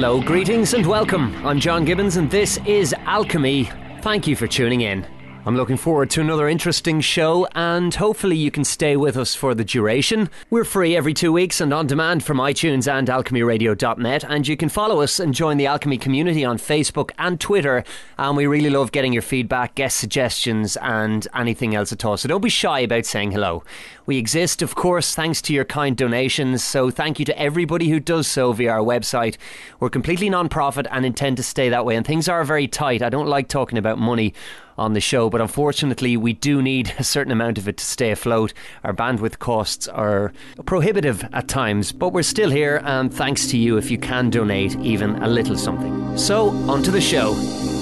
Hello, greetings and welcome. I'm John Gibbons and this is Alchemy. Thank you for tuning in. I'm looking forward to another interesting show and hopefully you can stay with us for the duration. We're free every two weeks and on demand from iTunes and alchemyradio.net and you can follow us and join the Alchemy community on Facebook and Twitter and we really love getting your feedback, guest suggestions and anything else at all. So don't be shy about saying hello. We exist, of course, thanks to your kind donations. So thank you to everybody who does so via our website. We're completely non-profit and intend to stay that way. And things are very tight. I don't like talking about money on the show, but unfortunately, we do need a certain amount of it to stay afloat. Our bandwidth costs are prohibitive at times, but we're still here, and thanks to you if you can donate even a little something. So, on to the show.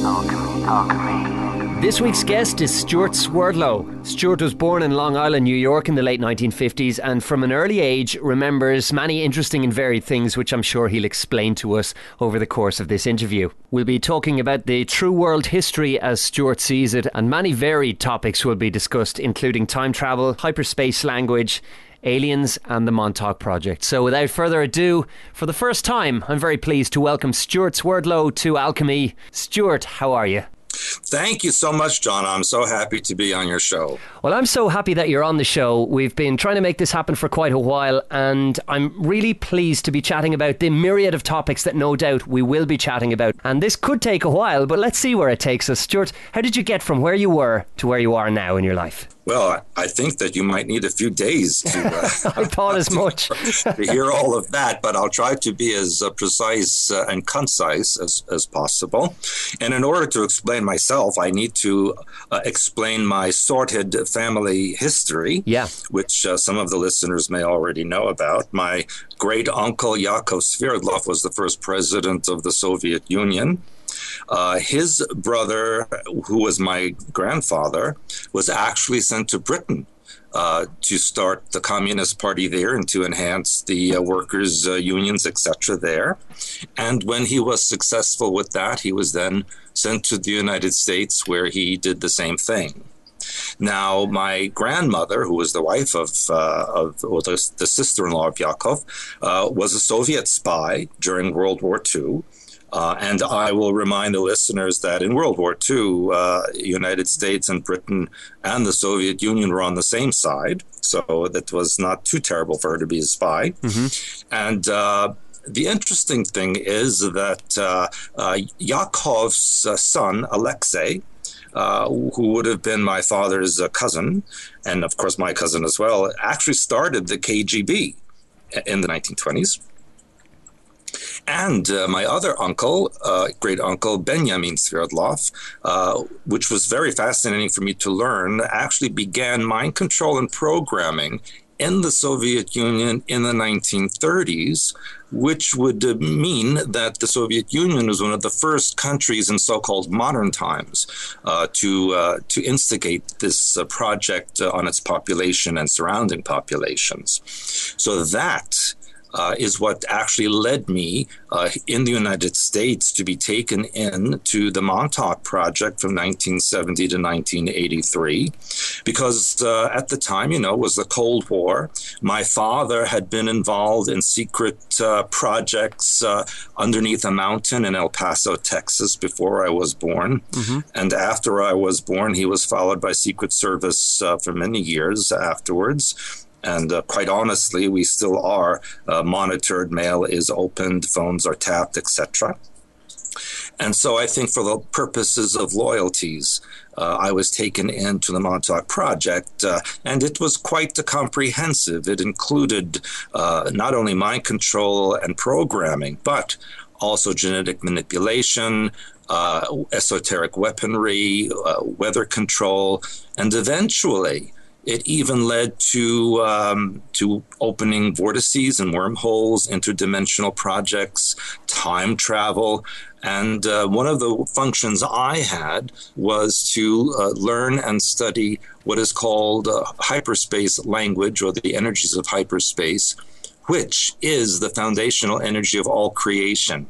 Alchemy, alchemy. This week's guest is Stewart Swerdlow. Stewart was born in Long Island, New York in the late 1950s and from an early age remembers many interesting and varied things which I'm sure he'll explain to us over the course of this interview. We'll be talking about the true world history as Stewart sees it and many varied topics will be discussed including time travel, hyperspace language, Aliens and the Montauk Project. So, without further ado, for the first time, I'm very pleased to welcome Stewart Swerdlow to Alchemy. Stewart, how are you? Thank you so much, John. I'm so happy to be on your show. Well, I'm so happy that you're on the show. We've been trying to make this happen for quite a while, and I'm really pleased to be chatting about the myriad of topics that no doubt we will be chatting about. And this could take a while, but let's see where it takes us. Stewart, how did you get from where you were to where you are now in your life? Well, I think that you might need a few days to, uh, I thought as much. to hear all of that, but I'll try to be as uh, precise uh, and concise as, as possible. And in order to explain myself, I need to uh, explain my sorted family history, Yeah. which uh, some of the listeners may already know about. My great uncle Yakov Sverdlov was the first president of the Soviet Union. Uh, his brother, who was my grandfather, was actually sent to Britain uh, to start the Communist Party there and to enhance the uh, workers' uh, unions, etc. There. And when he was successful with that, he was then sent to the United States, where he did the same thing. Now, my grandmother, who was the wife of, uh, of or the, the sister-in-law of Yakov, uh, was a Soviet spy during World War II. Uh, and I will remind the listeners that in World War II, uh, United States and Britain and the Soviet Union were on the same side, so that was not too terrible for her to be a spy. And uh, the interesting thing is that uh, uh, Yakov's uh, son, Alexei, uh, who would have been my father's uh, cousin, and of course my cousin as well, actually started the KGB in the 1920s. And uh, my other uncle, uh, great uncle Benjamin Sverdlov, uh, which was very fascinating for me to learn, actually began mind control and programming in the Soviet Union in the 1930s, which would mean that the Soviet Union was one of the first countries in so-called modern times uh, to uh, to instigate this uh, project uh, on its population and surrounding populations. So that uh, is what actually led me uh, in the United States to be taken in to the Montauk Project from 1970 to 1983, because uh, at the time, you know, it was the Cold War. My father had been involved in secret uh, projects uh, underneath a mountain in El Paso, Texas, before I was born, and after I was born, he was followed by Secret Service uh, for many years afterwards. And uh, quite honestly, we still are uh, monitored. Mail is opened, phones are tapped, etc. And so I think for the purposes of loyalties, uh, I was taken into the Montauk Project, uh, and it was quite comprehensive. It included uh, not only mind control and programming, but also genetic manipulation, uh, esoteric weaponry, uh, weather control, and eventually It even led to um, to opening vortices and wormholes, interdimensional projects, time travel, and uh, one of the functions I had was to uh, learn and study what is called uh, hyperspace language or the energies of hyperspace, which is the foundational energy of all creation.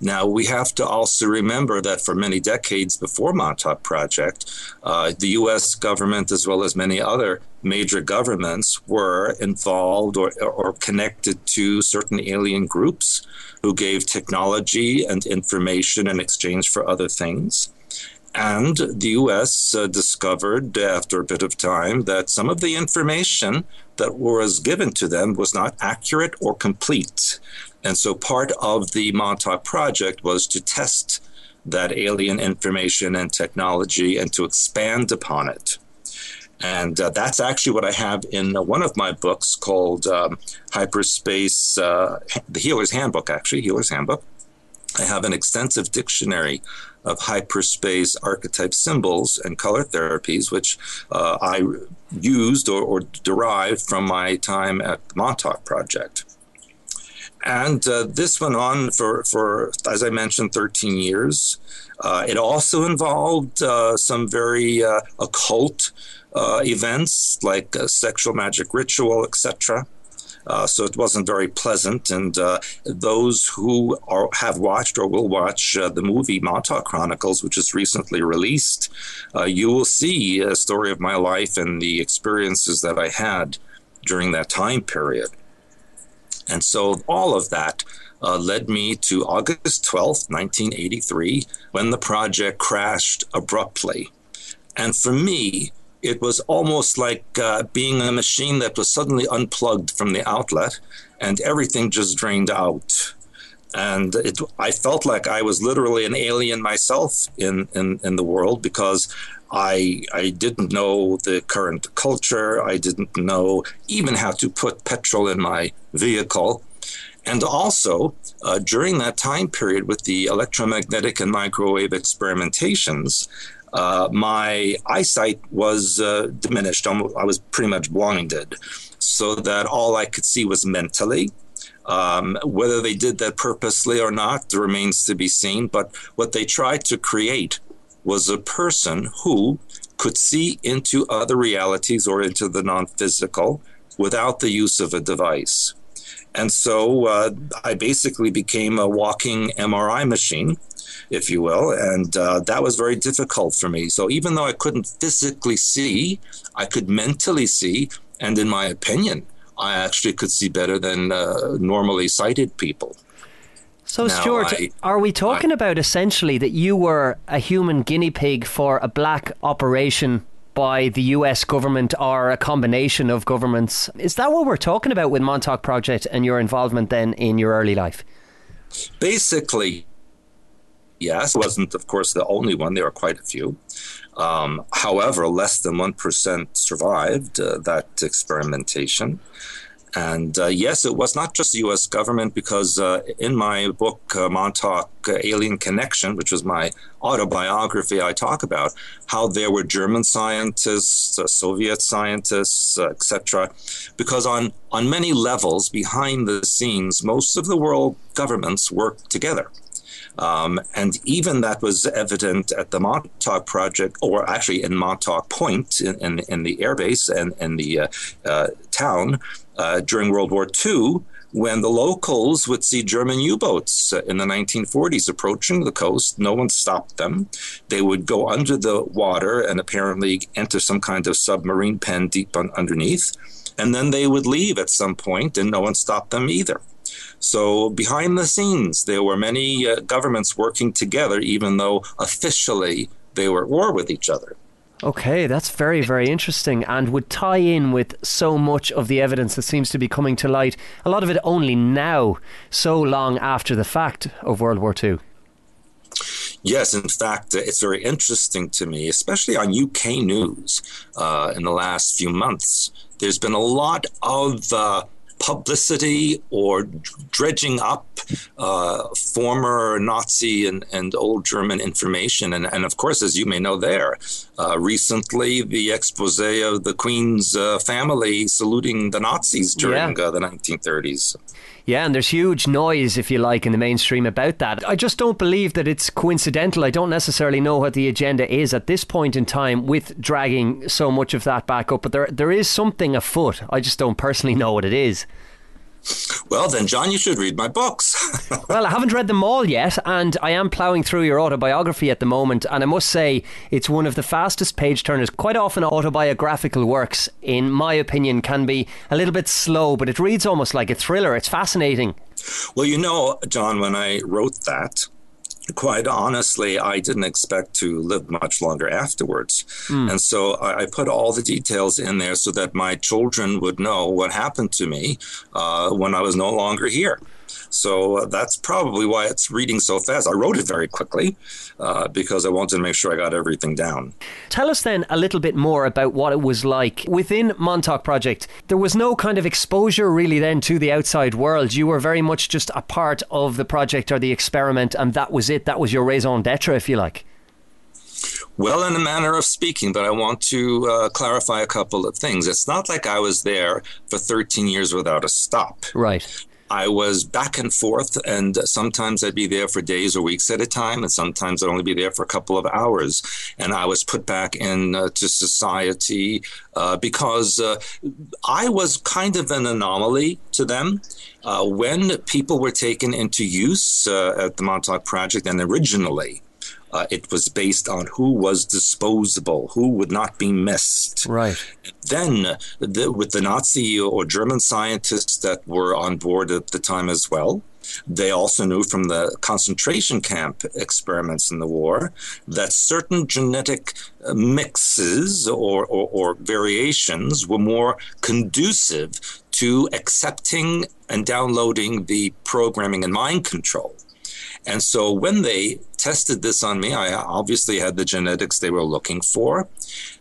Now, we have to also remember that for many decades before Montauk Project, uh, the U.S. government, as well as many other major governments, were involved or, or connected to certain alien groups who gave technology and information in exchange for other things. And the US uh, discovered after a bit of time that some of the information that was given to them was not accurate or complete. And so part of the Montauk project was to test that alien information and technology and to expand upon it. And uh, that's actually what I have in uh, one of my books called um, Hyperspace, uh, the Healer's Handbook, actually, Healer's Handbook. I have an extensive dictionary of hyperspace archetype symbols and color therapies, which uh, I used or, or derived from my time at the Montauk Project. And uh, this went on for, for, as I mentioned, 13 years. Uh, it also involved uh, some very uh, occult uh, events like sexual magic ritual, etc. Uh, so it wasn't very pleasant. And uh, those who are, have watched or will watch uh, the movie Montauk Chronicles, which is recently released, you will see a story of my life and the experiences that I had during that time period. And so all of that uh, led me to August 12th, 1983, when the project crashed abruptly. And for me, it was almost like uh, being a machine that was suddenly unplugged from the outlet and everything just drained out. And it, I felt like I was literally an alien myself in, in, in the world because I, I didn't know the current culture. I didn't know even how to put petrol in my vehicle. And also, uh, during that time period with the electromagnetic and microwave experimentations, uh, my eyesight was uh, diminished. I was pretty much blinded, so that all I could see was mentally. Um, whether they did that purposely or not remains to be seen. But what they tried to create was a person who could see into other realities or into the non physical without the use of a device. And so uh, I basically became a walking MRI machine if you will. And uh, that was very difficult for me. So even though I couldn't physically see, I could mentally see. And in my opinion, I actually could see better than uh, normally sighted people. So, Stewart, I, are we talking I, about essentially that you were a human guinea pig for a black operation by the US government or a combination of governments? Is that what we're talking about with Montauk Project and your involvement then in your early life? Basically, Yes, It wasn't, of course, the only one. There were quite a few. Um, however, less than 1% survived uh, that experimentation. And uh, yes, it was not just the U.S. government, because uh, in my book, uh, Montauk uh, Alien Connection, which was my autobiography, I talk about how there were German scientists, uh, Soviet scientists, etc. Because on, on many levels, behind the scenes, most of the world governments work together. Um, and even that was evident at the Montauk project, or actually in Montauk Point in, in, in the airbase and in the uh, uh, town uh, during World War II when the locals would see German U boats in the 1940s approaching the coast. No one stopped them. They would go under the water and apparently enter some kind of submarine pen deep underneath. And then they would leave at some point, and no one stopped them either. So behind the scenes, there were many uh, governments working together, even though officially they were at war with each other. Okay, that's very, very interesting and would tie in with so much of the evidence that seems to be coming to light. A lot of it only now, so long after the fact of World War II. Yes, in fact, uh, it's very interesting to me, especially on UK news uh, in the last few months. There's been a lot of uh, publicity or dredging up uh, former Nazi and, and old German information. And, and of course, as you may know, there uh, recently the expose of the Queen's uh, family saluting the Nazis during Yeah. uh, the 1930s. Yeah, and there's huge noise, if you like, in the mainstream about that. I just don't believe that it's coincidental. I don't necessarily know what the agenda is at this point in time with dragging so much of that back up, but there there is something afoot. I just don't personally know what it is. Well, then, John, you should read my books. Well, I haven't read them all yet, and I am ploughing through your autobiography at the moment, and I must say it's one of the fastest page turners. Quite often, autobiographical works, in my opinion, can be a little bit slow, but it reads almost like a thriller. It's fascinating. Well, you know, John, when I wrote that, quite honestly, I didn't expect to live much longer afterwards. And so I, I put all the details in there so that my children would know what happened to me uh, when I was no longer here. So uh, that's probably why it's reading so fast. I wrote it very quickly uh, because I wanted to make sure I got everything down. Tell us then a little bit more about what it was like within Montauk Project. There was no kind of exposure really then to the outside world. You were very much just a part of the project or the experiment, and that was it. That was your raison d'etre, if you like. Well, in a manner of speaking, but I want to uh, clarify a couple of things. It's not like I was there for 13 years without a stop. Right. I was back and forth, and sometimes I'd be there for days or weeks at a time, and sometimes I'd only be there for a couple of hours. And I was put back into uh, society uh, because uh, I was kind of an anomaly to them. Uh, when people were taken into use uh, at the Montauk Project, and originally, uh, it was based on who was disposable, who would not be missed. Right. Then, the, with the Nazi or German scientists that were on board at the time as well, they also knew from the concentration camp experiments in the war that certain genetic uh, mixes or, or, or variations were more conducive to accepting and downloading the programming and mind control. And so when they tested this on me, I obviously had the genetics they were looking for.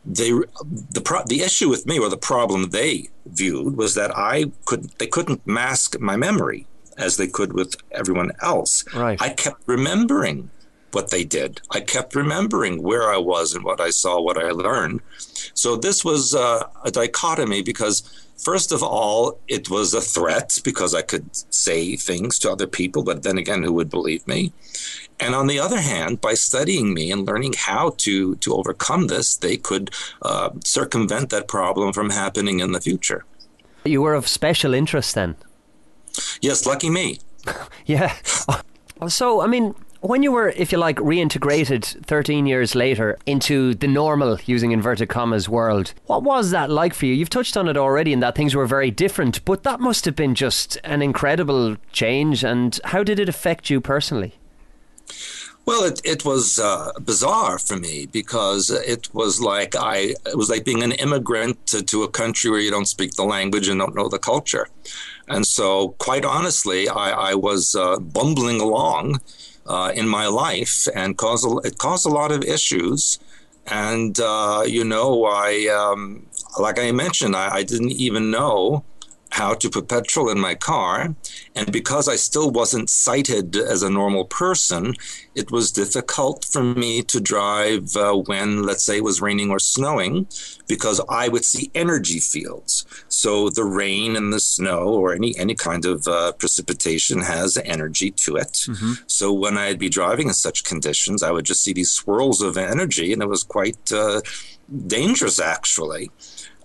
They the pro, the issue with me or the problem they viewed was that I could they couldn't mask my memory as they could with everyone else. Right. I kept remembering what they did. I kept remembering where I was and what I saw, what I learned. So this was uh, a dichotomy because First of all, it was a threat because I could say things to other people, but then again, who would believe me? And on the other hand, by studying me and learning how to to overcome this, they could uh, circumvent that problem from happening in the future. You were of special interest then. Yes, lucky me. Yeah. So, I mean, when you were, if you like, reintegrated 13 years later into the normal, using inverted commas, world, what was that like for you? You've touched on it already in that things were very different, but that must have been just an incredible change. And how did it affect you personally? Well, it, it was uh, bizarre for me because it was like I it was like being an immigrant to, to a country where you don't speak the language and don't know the culture, and so quite honestly, I, I was uh, bumbling along uh, in my life and caused a, it caused a lot of issues, and uh, you know I um, like I mentioned I, I didn't even know how to put petrol in my car. And because I still wasn't sighted as a normal person, it was difficult for me to drive uh, when, let's say, it was raining or snowing, because I would see energy fields. So the rain and the snow or any, any kind of uh, precipitation has energy to it. So when I'd be driving in such conditions, I would just see these swirls of energy, and it was quite uh, dangerous, actually.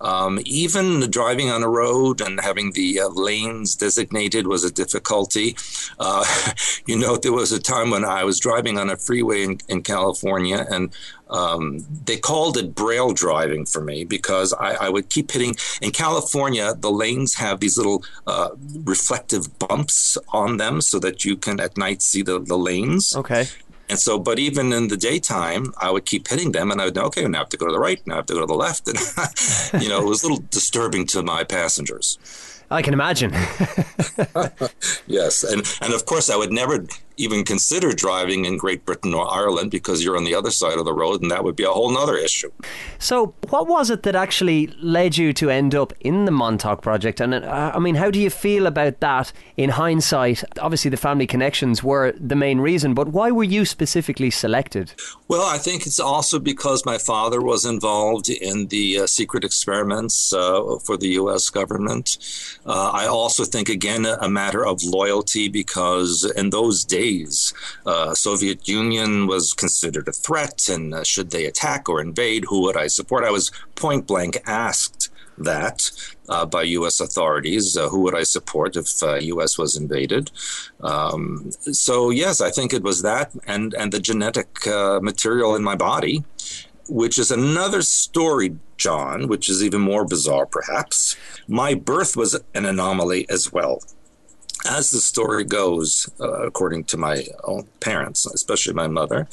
Um, even driving on a road and having the uh, lanes designated was a difficulty. Uh, you know, there was a time when I was driving on a freeway in, in California and um, they called it braille driving for me because I, I, would keep hitting. In California, the lanes have these little uh, reflective bumps on them so that you can at night see the, the lanes. Okay. And so, but even in the daytime, I would keep hitting them, and I would know, okay, now I have to go to the right, now I have to go to the left, and you know, it was a little disturbing to my passengers. I can imagine. Yes, and and of course, I would never even consider driving in Great Britain or Ireland because you're on the other side of the road, and that would be a whole other issue. So, what was it that actually led you to end up in the Montauk project? And uh, I mean, how do you feel about that in hindsight? Obviously, the family connections were the main reason, but why were you specifically selected? Well, I think it's also because my father was involved in the uh, secret experiments uh, for the U.S. government. Uh, I also think, again, a matter of loyalty because in those days, uh, Soviet Union was considered a threat, and uh, should they attack or invade, who would I support? I was point blank asked that uh, by U.S. authorities. Uh, who would I support if uh, U.S. was invaded? Um, so yes, I think it was that, and and the genetic uh, material in my body, which is another story, John, which is even more bizarre, perhaps. My birth was an anomaly as well as the story goes, uh, according to my own parents, especially my mother,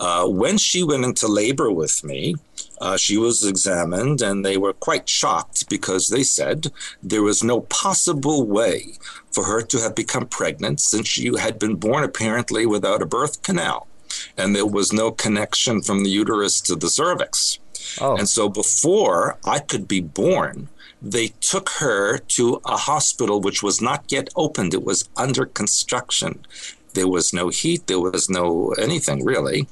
uh, when she went into labor with me, uh, she was examined and they were quite shocked because they said there was no possible way for her to have become pregnant since she had been born apparently without a birth canal. And there was no connection from the uterus to the cervix. Oh. And so before I could be born, they took her to a hospital which was not yet opened. It was under construction. There was no heat. There was no anything really.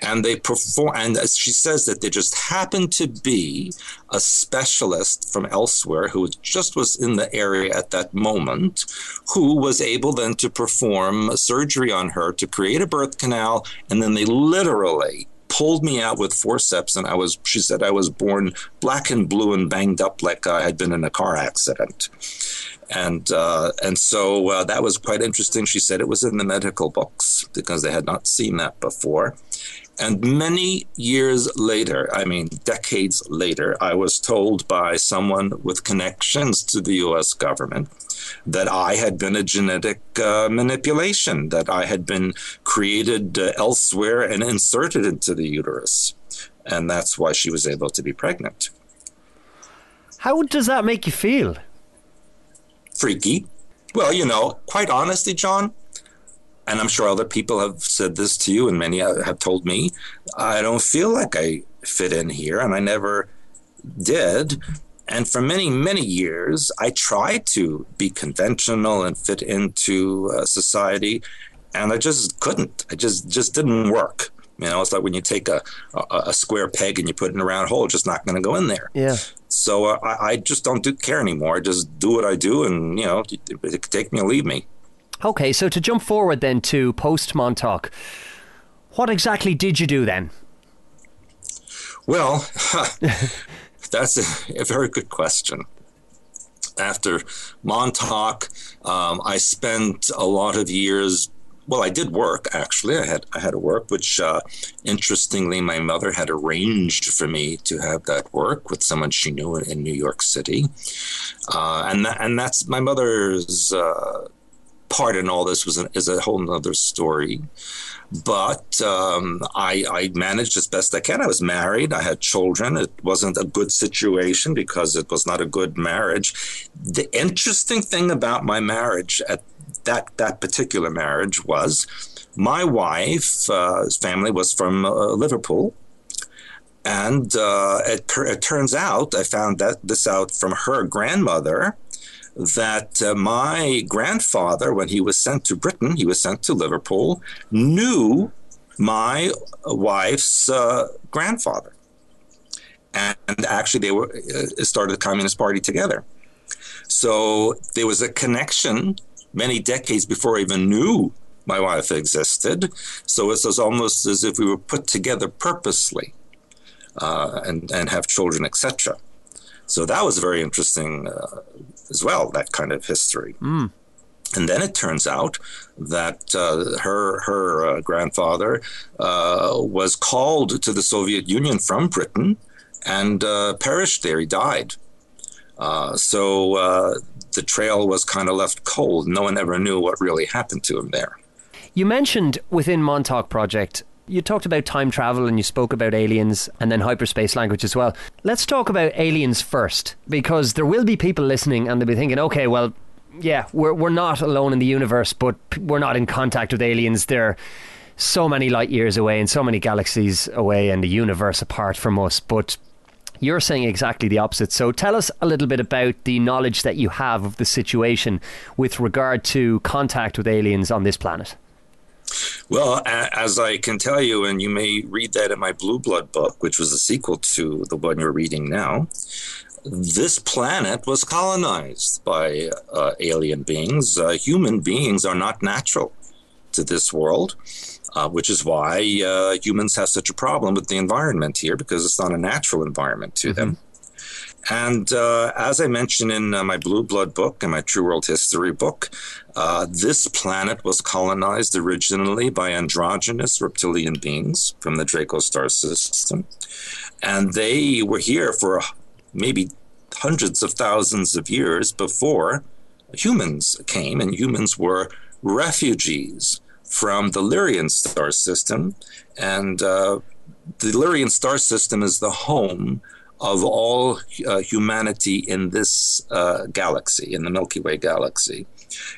And they perform, and as she says that there just happened to be a specialist from elsewhere who just was in the area at that moment, who was able then to perform surgery on her to create a birth canal. And then they literally pulled me out with forceps, and I was, she said, I was born black and blue and banged up like I had been in a car accident. And uh, and so uh, that was quite interesting. She said it was in the medical books because they had not seen that before. And many years later, I mean, decades later, I was told by someone with connections to the US government that I had been a genetic uh, manipulation, that I had been created uh, elsewhere and inserted into the uterus. And that's why she was able to be pregnant. How does that make you feel? Freaky. Well, you know, quite honestly, John, and I'm sure other people have said this to you, and many have told me, I don't feel like I fit in here, and I never did. And for many, many years, I tried to be conventional and fit into uh, society, and I just couldn't. I just just didn't work. You know, it's like when you take a, a, a square peg and you put it in a round hole, it's just not going to go in there. Yeah. So uh, I, I, just don't do care anymore. I just do what I do, and you know, it, it could take me or leave me. Okay, so to jump forward then to post Montauk, what exactly did you do then? Well, that's a, a, very good question. After Montauk, um, I spent a lot of years. Well, I did work actually. I had I had a work, which uh, interestingly, my mother had arranged for me to have that work with someone she knew in, New York City, uh, and and that's my mother's. Uh, part in all this was an, is a whole other story. But um, I, I managed as best I can. I was married. I had children. It wasn't a good situation because it was not a good marriage. The interesting thing about my marriage at that that particular marriage was my wife's uh, family was from uh, Liverpool, and uh, it, it, turns out I found that this out from her grandmother, that uh, my grandfather, when he was sent to Britain, he was sent to Liverpool, knew my wife's uh, grandfather. And actually, they were uh, started the Communist Party together. So there was a connection many decades before I even knew my wife existed. So it was almost as if we were put together purposely uh, and, and have children, etc. So that was very interesting uh, as well, that kind of history. Mm. And then it turns out that uh, her her uh, grandfather uh, was called to the Soviet Union from Britain and uh, perished there. He died. Uh, so uh, the trail was kind of left cold. No one ever knew what really happened to him there. You mentioned within Montauk Project you talked about time travel and you spoke about aliens and then hyperspace language as well. Let's talk about aliens first, because there will be people listening and they'll be thinking, okay, well, yeah, we're we're not alone in the universe, but we're not in contact with aliens. They're so many light years away and so many galaxies away and the universe apart from us. But you're saying exactly the opposite. So tell us a little bit about the knowledge that you have of the situation with regard to contact with aliens on this planet. Well, as I can tell you, and you may read that in my Blue Blood book, which was a sequel to the one you're reading now, this planet was colonized by uh, alien beings. Uh, human beings are not natural to this world, uh, which is why uh, humans have such a problem with the environment here because it's not a natural environment to mm-hmm. them. And uh, as I mentioned in uh, my Blue Blood book and my True World History book, uh, this planet was colonized originally by androgynous reptilian beings from the Draco star system. And they were here for maybe hundreds of thousands of years before humans came, and humans were refugees from the Lyrian star system. And uh, the Lyrian star system is the home of all uh, humanity in this uh, galaxy, in the Milky Way galaxy.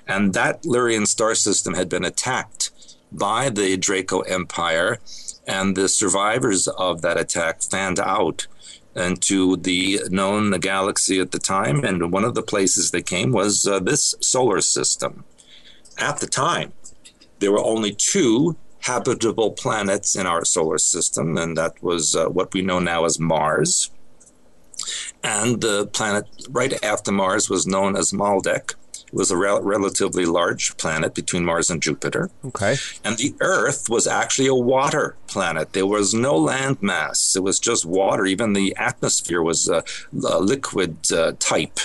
And that Lyrian star system had been attacked by the Draco Empire, and the survivors of that attack fanned out into the known galaxy at the time. And one of the places they came was uh, this solar system. At the time, there were only two habitable planets in our solar system, and that was uh, what we know now as Mars. And the planet right after Mars was known as Maldek. It was a rel- relatively large planet between Mars and Jupiter. Okay. And the Earth was actually a water planet. There was no land mass. It was just water. Even the atmosphere was a, a liquid uh, type.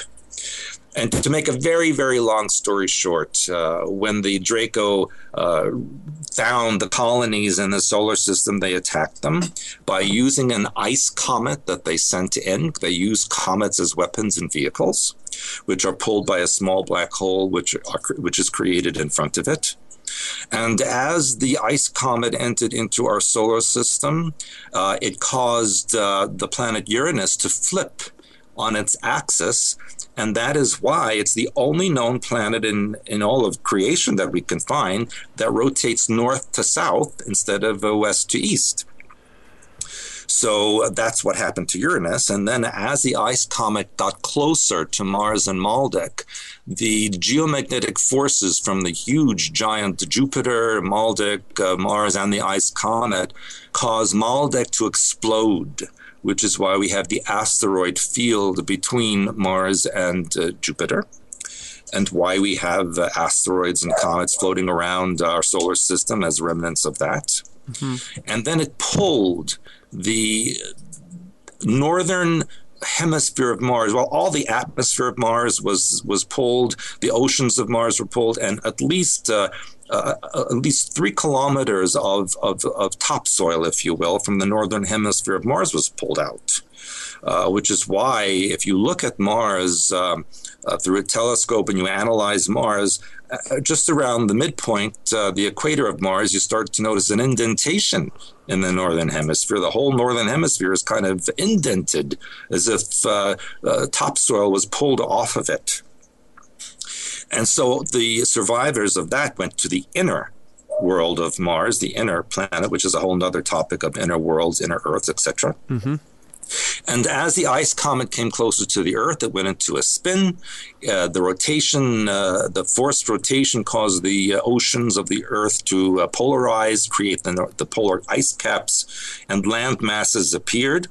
And to make a very, very long story short, uh, when the Draco uh, found the colonies in the solar system, they attacked them by using an ice comet that they sent in. They use comets as weapons and vehicles, which are pulled by a small black hole, which, are, which is created in front of it. And as the ice comet entered into our solar system, uh, it caused uh, the planet Uranus to flip on its axis and that is why it's the only known planet in, in all of creation that we can find that rotates north to south instead of uh, west to east. So that's what happened to Uranus. And then as the ice comet got closer to Mars and Maldek, the geomagnetic forces from the huge giant Jupiter, Maldek, uh, Mars, and the ice comet caused Maldek to explode which is why we have the asteroid field between Mars and uh, Jupiter, and why we have uh, asteroids and comets floating around our solar system as remnants of that. Mm-hmm. And then it pulled the northern hemisphere of Mars. Well, all the atmosphere of Mars was was pulled, the oceans of Mars were pulled, and at least uh, uh, at least three kilometers of, of, of, topsoil, if you will, from the northern hemisphere of Mars was pulled out. Uh, which is why, if you look at Mars um, uh, through a telescope and you analyze Mars, uh, just around the midpoint, uh, the equator of Mars, you start to notice an indentation in the northern hemisphere. The whole northern hemisphere is kind of indented as if uh, topsoil was pulled off of it. And so the survivors of that went to the inner world of Mars, the inner planet, which is a whole other topic of inner worlds, inner Earths, etc. Mm-hmm. And as the ice comet came closer to the Earth, it went into a spin. Uh, the rotation, uh, the forced rotation, caused the uh, oceans of the Earth to uh, polarize, create the, the polar ice caps, and land masses appeared.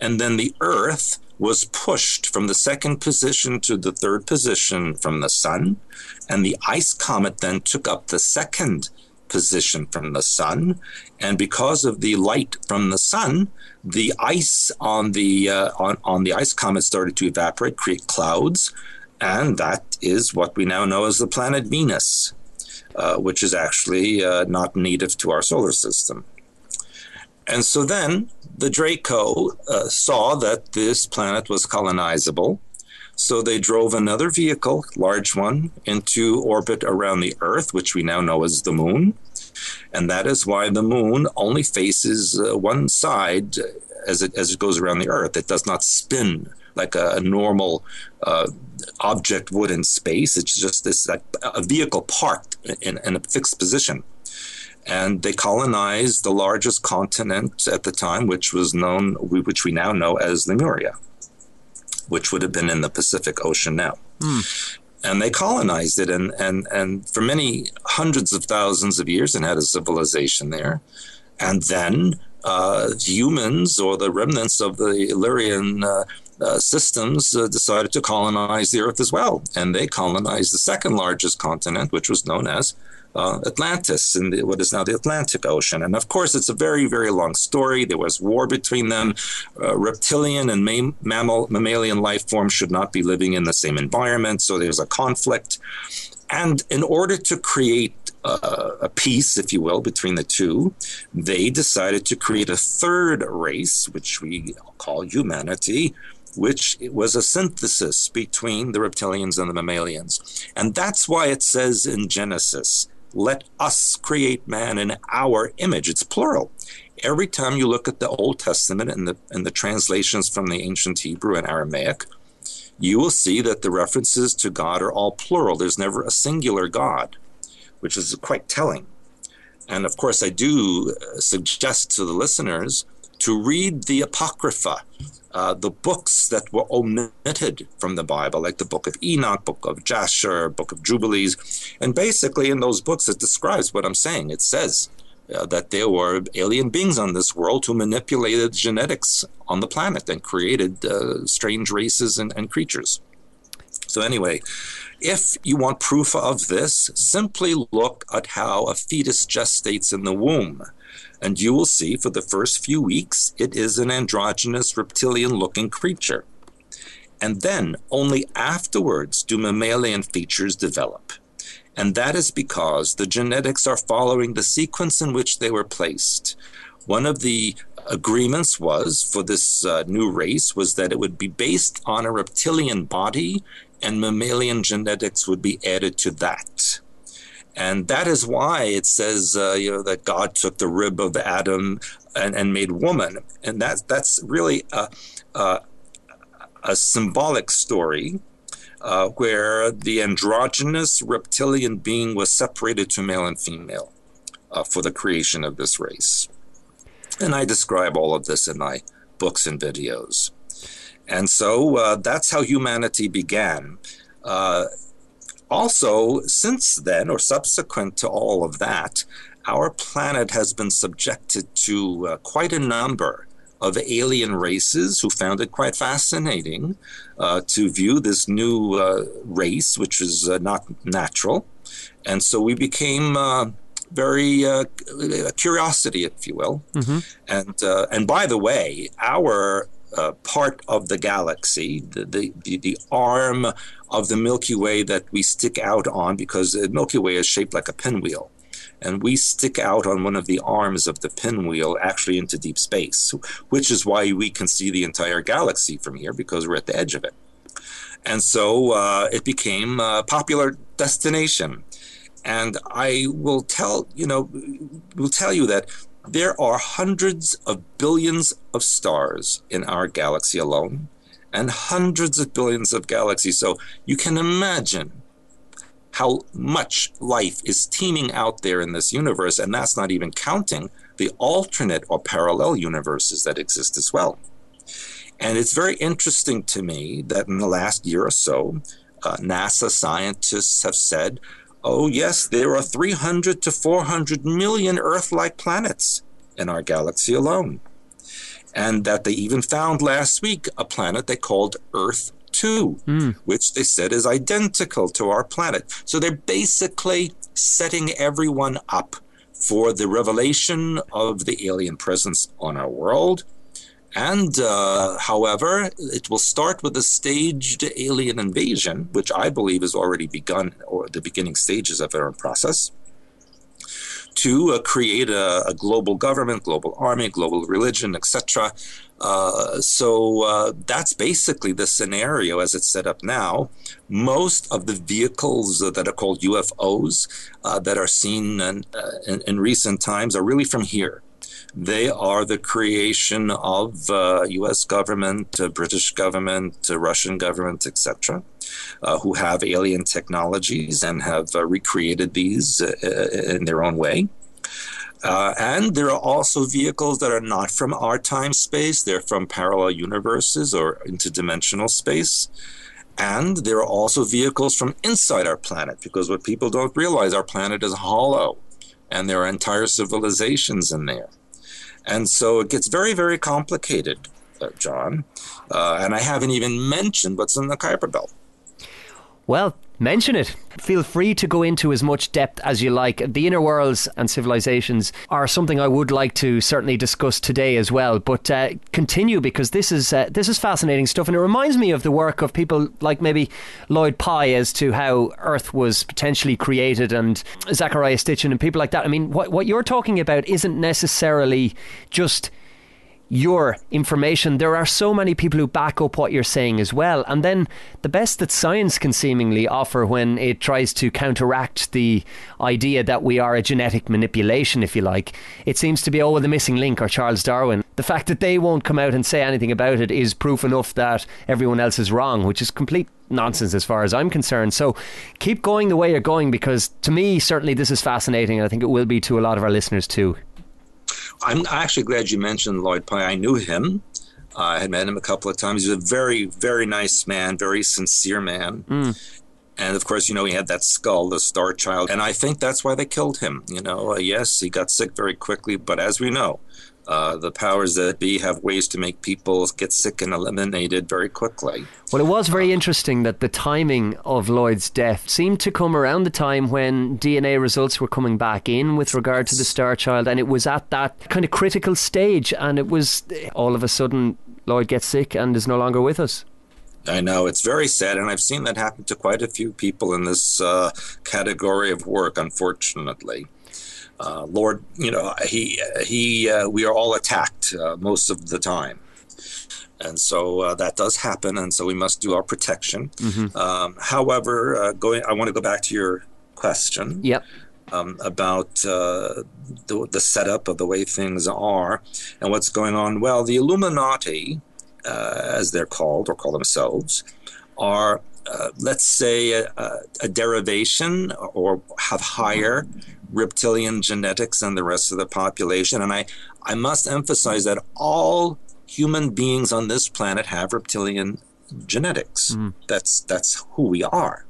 And then the Earth was pushed from the second position to the third position from the sun, and the ice comet then took up the second position from the sun. And because of the light from the sun, the ice on the uh, on, on the ice comet started to evaporate, create clouds, and that is what we now know as the planet Venus, uh, which is actually uh, not native to our solar system. And so then the Draco uh, saw that this planet was colonizable. So they drove another vehicle, large one, into orbit around the Earth, which we now know as the Moon. And that is why the Moon only faces uh, one side as it, as it goes around the Earth. It does not spin like a, a normal uh, object would in space. It's just this like a vehicle parked in, in a fixed position. And they colonized the largest continent at the time, which was known, which we now know as Lemuria, which would have been in the Pacific Ocean now. And they colonized it, and, and, and for many hundreds of thousands of years, and had a civilization there. And then uh, humans or the remnants of the Illyrian uh, uh, systems uh, decided to colonize the Earth as well. And they colonized the second largest continent, which was known as uh, Atlantis in the, what is now the Atlantic Ocean. And of course, it's a very, very long story. There was war between them. Uh, reptilian and mam- mammal, mammalian life forms should not be living in the same environment. So there's a conflict. And in order to create uh, a peace, if you will, between the two, they decided to create a third race, which we call humanity, which was a synthesis between the reptilians and the mammalians. And that's why it says in Genesis, let us create man in our image. It's plural. Every time you look at the Old Testament and the, and the translations from the ancient Hebrew and Aramaic, you will see that the references to God are all plural. There's never a singular God, which is quite telling. And of course, I do uh, suggest to the listeners to read the Apocrypha, uh, the books that were omitted from the Bible, like the Book of Enoch, Book of Jasher, Book of Jubilees. And basically, in those books, it describes what I'm saying. It says uh, that there were alien beings on this world who manipulated genetics on the planet and created uh, strange races and, and creatures. So, anyway, if you want proof of this, simply look at how a fetus gestates in the womb. And you will see for the first few weeks, it is an androgynous reptilian looking creature. And then only afterwards do mammalian features develop. And that is because the genetics are following the sequence in which they were placed. One of the agreements was for this uh, new race was that it would be based on a reptilian body and mammalian genetics would be added to that. And that is why it says, uh, you know, that God took the rib of Adam and, and made woman. And that, that's really a, a, a symbolic story uh, where the androgynous reptilian being was separated to male and female uh, for the creation of this race. And I describe all of this in my books and videos. And so uh, that's how humanity began. Also, since then, or subsequent to all of that, our planet has been subjected to uh, quite a number of alien races who found it quite fascinating uh, to view this new uh, race, which is uh, not natural. And so we became uh, very uh, curiosity, if you will. Mm-hmm. And uh, and by the way, our uh, part of the galaxy, the, the, the, arm of the Milky Way that we stick out on, because the Milky Way is shaped like a pinwheel. And we stick out on one of the arms of the pinwheel actually into deep space, which is why we can see the entire galaxy from here because we're at the edge of it. And so uh, it became a popular destination. And I will tell, you know, will tell you that there are hundreds of billions of stars in our galaxy alone, and hundreds of billions of galaxies. So you can imagine how much life is teeming out there in this universe, and that's not even counting the alternate or parallel universes that exist as well. And it's very interesting to me that in the last year or so, uh, NASA scientists have said Oh, yes, there are 300 to 400 million Earth like planets in our galaxy alone. And that they even found last week a planet they called Earth 2, Mm. which they said is identical to our planet. So they're basically setting everyone up for the revelation of the alien presence on our world. And, uh, however, it will start with a staged alien invasion, which I believe has already begun, or the beginning stages of own process, to uh, create a, a global government, global army, global religion, etc. Uh, so uh, that's basically the scenario as it's set up now. Most of the vehicles that are called UFOs uh, that are seen in, uh, in, in recent times are really from here. They are the creation of uh, U.S. government, uh, British government, uh, Russian government, etc., uh, who have alien technologies and have uh, recreated these uh, in their own way. and there are also vehicles that are not from our time space; they're from parallel universes or interdimensional space. And there are also vehicles from inside our planet, because what people don't realize, our planet is hollow, and there are entire civilizations in there. And so it gets very, very complicated, uh, John. Uh, and I haven't even mentioned what's in the Kuiper Belt. Well, mention it. Feel free to go into as much depth as you like. The inner worlds and civilizations are something I would like to certainly discuss today as well. But uh, continue because this is uh, this is fascinating stuff, and it reminds me of the work of people like maybe Lloyd Pye as to how Earth was potentially created, and Zecharia Sitchin and people like that. I mean, what what you're talking about isn't necessarily just your information. There are so many people who back up what you're saying as well. And then the best that science can seemingly offer when it tries to counteract the idea that we are a genetic manipulation, if you like, it seems to be, oh, well, the missing link or Charles Darwin. The fact that they won't come out and say anything about it is proof enough that everyone else is wrong, which is complete nonsense as far as I'm concerned. So keep going the way you're going because to me, certainly this is fascinating. And I think it will be to a lot of our listeners too. I'm actually glad you mentioned Lloyd Pye. I knew him. Uh, I had met him a couple of times. He's a very, very nice man, very sincere man. Mm. And of course, you know, he had that skull, the star child. And I think that's why they killed him. You know, uh, yes, he got sick very quickly, but as we know, uh, the powers that be have ways to make people get sick and eliminated very quickly. Well, it was very interesting that the timing of Lloyd's death seemed to come around the time when DNA results were coming back in with regard to the Star Child, and it was at that kind of critical stage, and it was all of a sudden Lloyd gets sick and is no longer with us. I know it's very sad, and I've seen that happen to quite a few people in this uh, category of work, unfortunately uh, Lord, you know, he he uh, we are all attacked uh, most of the time, and so uh, that does happen, and so we must do our protection. Mm-hmm. Um, however, uh, going, I want to go back to your question. Yep. Um, about uh, the, the setup of the way things are and what's going on. Well, the Illuminati, as they're called or call themselves, are uh, let's say, a, a, derivation or have higher reptilian genetics than the rest of the population. And I, I must emphasize that all human beings on this planet have reptilian genetics. Mm. That's that's who we are.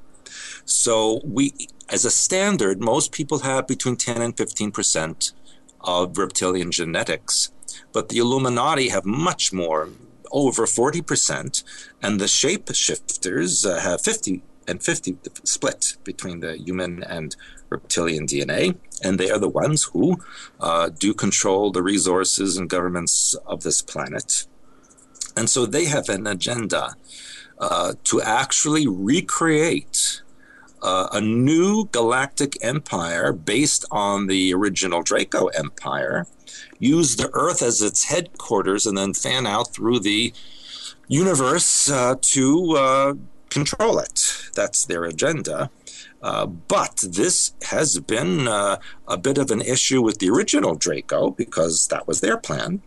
So we, as a standard, most people have between 10 and 15 percent of reptilian genetics, but the Illuminati have much more over 40%, and the shapeshifters uh, have 50 and 50 split between the human and reptilian DNA, and they are the ones who uh, do control the resources and governments of this planet. And so they have an agenda uh, to actually recreate uh, a new galactic empire based on the original Draco Empire use the Earth as its headquarters and then fan out through the universe uh, to uh, control it. That's their agenda. Uh, but this has been uh, a bit of an issue with the original Draco because that was their plan.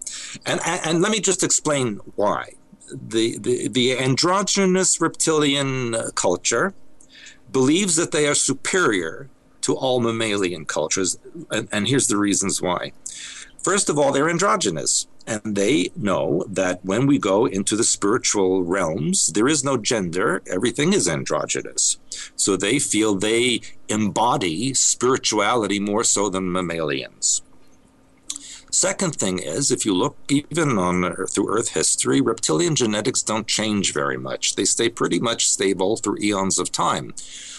And, and, and let me just explain why. The, the, the androgynous reptilian uh, culture believes that they are superior to all mammalian cultures. And, and here's the reasons why. First of all, they're androgynous, and they know that when we go into the spiritual realms, there is no gender, everything is androgynous. So they feel they embody spirituality more so than mammalians. Second thing is, if you look even on through Earth history, reptilian genetics don't change very much. They stay pretty much stable through eons of time.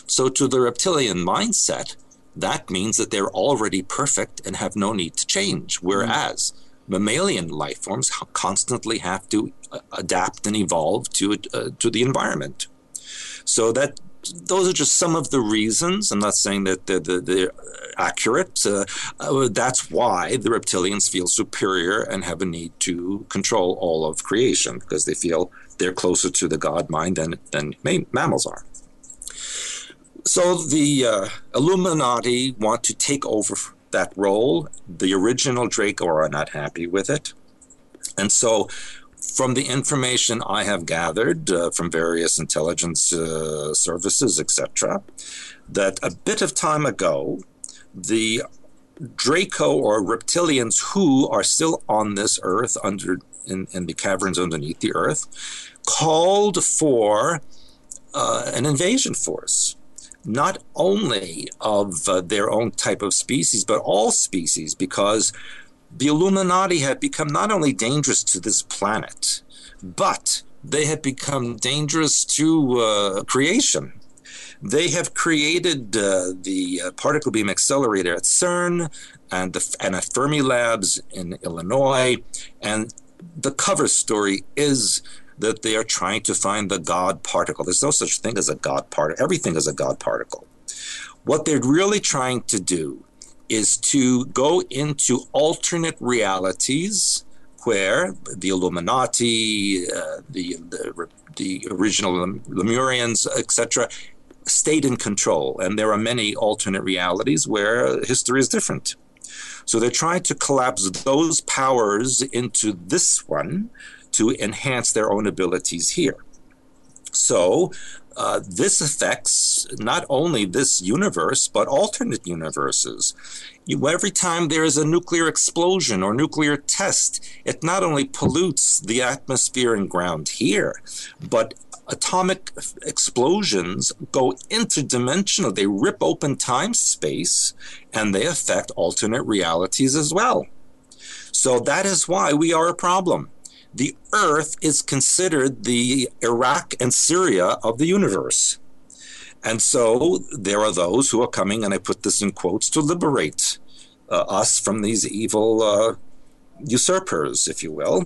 So to the reptilian mindset, that means that they're already perfect and have no need to change. Whereas mm. Mammalian life forms constantly have to uh, adapt and evolve to uh, to the environment. So that those are just some of the reasons. I'm not saying that they're, they're, accurate. Uh, uh, that's why the reptilians feel superior and have a need to control all of creation because they feel they're closer to the God mind than, than mammals are. So the uh, Illuminati want to take over that role. The original Draco are not happy with it. And so, from the information I have gathered uh, from various intelligence uh, services, etc., that a bit of time ago, the Draco or reptilians who are still on this earth under in, in the caverns underneath the earth called for uh, an invasion force not only of uh, their own type of species but all species because the illuminati have become not only dangerous to this planet but they have become dangerous to uh, creation they have created uh, the uh, particle beam accelerator at CERN and, the, and at Fermi Labs in Illinois. And the cover story is that they are trying to find the God particle. There's no such thing as a God particle, everything is a God particle. What they're really trying to do is to go into alternate realities where the Illuminati, uh, the, the, the original Lemurians, etc., stayed in control. And there are many alternate realities where history is different. So they're trying to collapse those powers into this one to enhance their own abilities here. So uh, this affects not only this universe, but alternate universes. You, every time there is a nuclear explosion or nuclear test, it not only pollutes the atmosphere and ground here, but atomic explosions go interdimensional. They rip open time space and they affect alternate realities as well. So that is why we are a problem. The Earth is considered the Iraq and Syria of the universe. And so there are those who are coming, and I put this in quotes, to liberate uh, us from these evil uh, usurpers, if you will.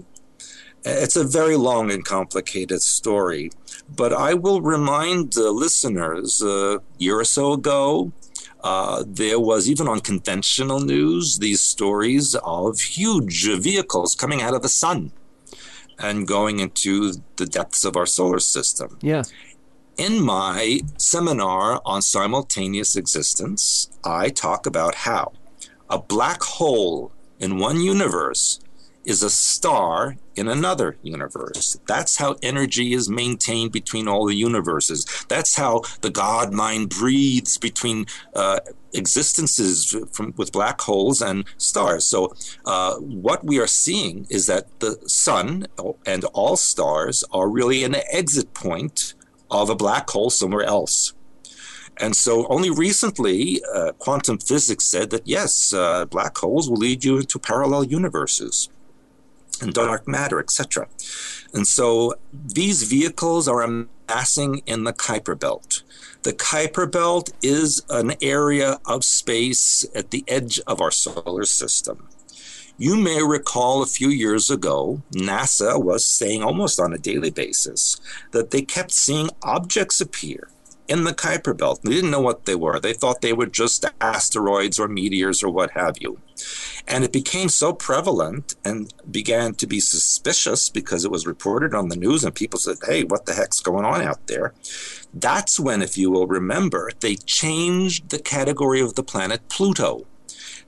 It's a very long and complicated story, but I will remind uh, listeners a year or so ago, uh, there was even on conventional news these stories of huge vehicles coming out of the sun and going into the depths of our solar system. Yeah. In my seminar on simultaneous existence, I talk about how a black hole in one universe is a star in another universe. That's how energy is maintained between all the universes. That's how the God mind breathes between uh, existences from, with black holes and stars. So, uh, what we are seeing is that the sun and all stars are really an exit point of a black hole somewhere else. And so, only recently, uh, quantum physics said that yes, uh, black holes will lead you into parallel universes and dark matter, etc. And so these vehicles are amassing in the Kuiper Belt. The Kuiper Belt is an area of space at the edge of our solar system. You may recall a few years ago, NASA was saying almost on a daily basis that they kept seeing objects appear in the Kuiper Belt. They didn't know what they were. They thought they were just asteroids or meteors or what have you. And it became so prevalent and began to be suspicious because it was reported on the news and people said, hey, what the heck's going on out there? That's when, if you will remember, they changed the category of the planet Pluto.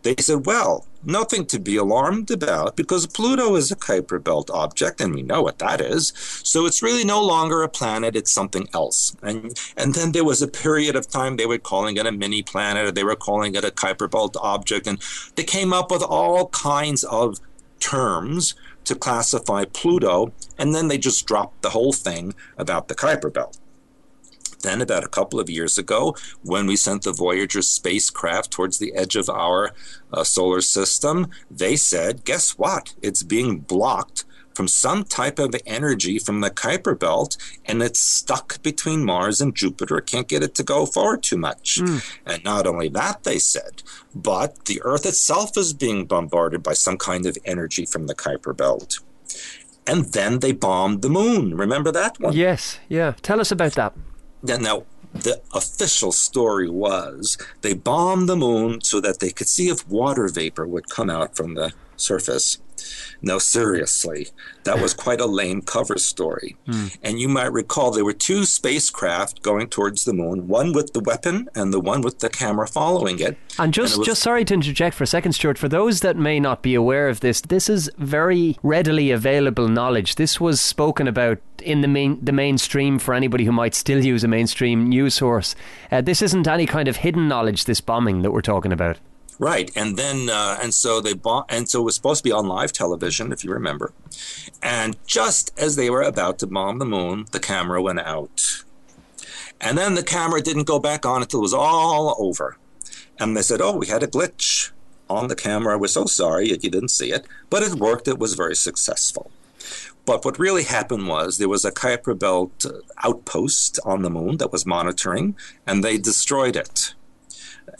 They said, well, nothing to be alarmed about because Pluto is a Kuiper Belt object, and we know what that is. So it's really no longer a planet, it's something else. And, and then there was a period of time they were calling it a mini planet, or they were calling it a Kuiper Belt object, and they came up with all kinds of terms to classify Pluto, and then they just dropped the whole thing about the Kuiper Belt. Then, about a couple of years ago, when we sent the Voyager spacecraft towards the edge of our uh, solar system, they said, guess what? It's being blocked from some type of energy from the Kuiper Belt, and it's stuck between Mars and Jupiter. Can't get it to go forward too much. Mm. And not only that, they said, but the Earth itself is being bombarded by some kind of energy from the Kuiper Belt. And then they bombed the moon. Remember that one? Yes, yeah. Tell us about that. Now, the official story was they bombed the moon so that they could see if water vapor would come out from the surface. No, seriously, that was quite a lame cover story. And you might recall there were two spacecraft going towards the moon, one with the weapon and the one with the camera following it. And just, it was- just sorry to interject for a second, Stewart. For those that may not be aware of this, this is very readily available knowledge. This was spoken about in the main the mainstream for anybody who might still use a mainstream news source. Uh, this isn't any kind of hidden knowledge. This bombing that we're talking about. Right, and then uh, and so they bought, and so it was supposed to be on live television, if you remember. And just as they were about to bomb the moon, the camera went out, and then the camera didn't go back on until it was all over. And they said, "Oh, we had a glitch on the camera. We're so sorry that you didn't see it, but it worked. It was very successful." But what really happened was there was a Kuiper Belt outpost on the moon that was monitoring, and they destroyed it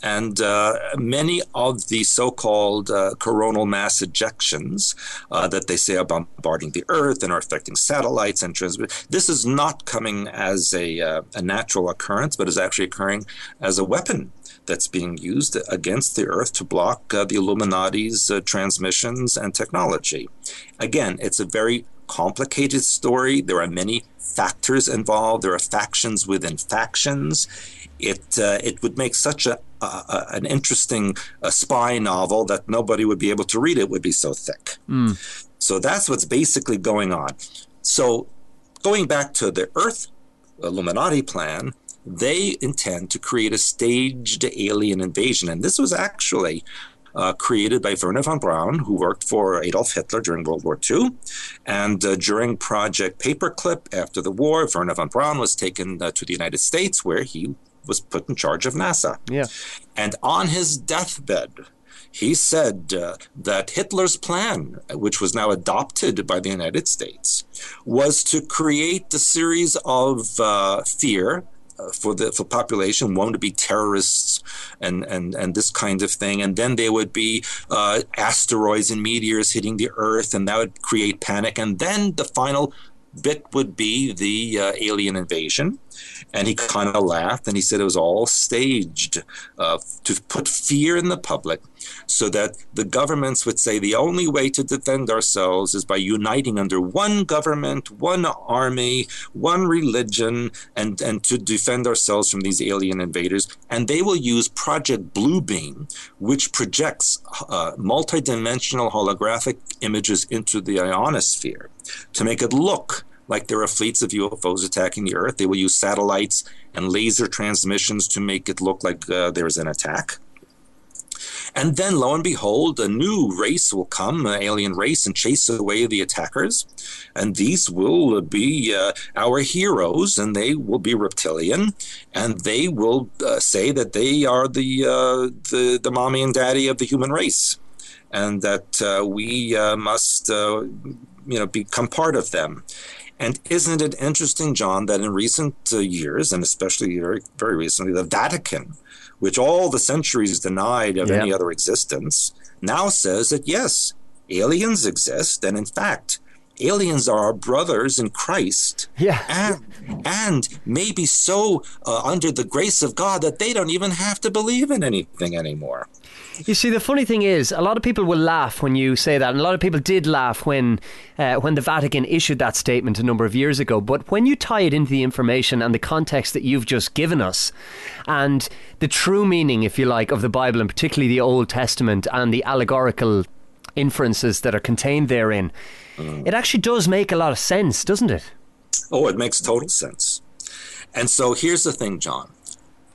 and uh, many of the so-called uh, coronal mass ejections uh, that they say are bombarding the Earth and are affecting satellites and transmit. This is not coming as a, uh, a natural occurrence, but is actually occurring as a weapon that's being used against the Earth to block uh, the Illuminati's uh, transmissions and technology. Again, it's a very complicated story. There are many factors involved. There are factions within factions. It uh, it would make such a, a an interesting uh, spy novel that nobody would be able to read. It would be so thick. So that's what's basically going on. So going back to the Earth Illuminati plan, they intend to create a staged alien invasion, and this was actually uh, created by Wernher von Braun, who worked for Adolf Hitler during World War II. And uh, during Project Paperclip after the war, Wernher von Braun was taken uh, to the United States, where he was put in charge of NASA. Yeah. And on his deathbed, he said uh, that Hitler's plan, which was now adopted by the United States, was to create a series of uh, fear uh, for the for population. One would be terrorists and and and this kind of thing, and then there would be uh, asteroids and meteors hitting the Earth, and that would create panic. And then the final bit would be the uh, alien invasion. And he kind of laughed and he said it was all staged uh, to put fear in the public so that the governments would say the only way to defend ourselves is by uniting under one government, one army, one religion, and, and to defend ourselves from these alien invaders. And they will use Project Bluebeam, which projects uh, multidimensional holographic images into the ionosphere to make it look like there are fleets of UFOs attacking the Earth. They will use satellites and laser transmissions to make it look like uh, there's an attack. And then, lo and behold, a new race will come, an alien race, and chase away the attackers. And these will be uh, our heroes, and they will be reptilian, and they will uh, say that they are the, uh, the the mommy and daddy of the human race, and that uh, we uh, must, uh, you know, become part of them. And isn't it interesting, John, that in recent uh, years, and especially very, very recently, the Vatican, which all the centuries denied of Yeah. any other existence, now says that yes, aliens exist, and in fact, aliens are our brothers in Christ, Yeah. and and maybe so uh, under the grace of God that they don't even have to believe in anything anymore. You see, the funny thing is, a lot of people will laugh when you say that, and a lot of people did laugh when uh, when the Vatican issued that statement a number of years ago. But when you tie it into the information and the context that you've just given us, and the true meaning, if you like, of the Bible, and particularly the Old Testament and the allegorical inferences that are contained therein, it actually does make a lot of sense, doesn't it? Oh, it makes total sense. And so here's the thing, John.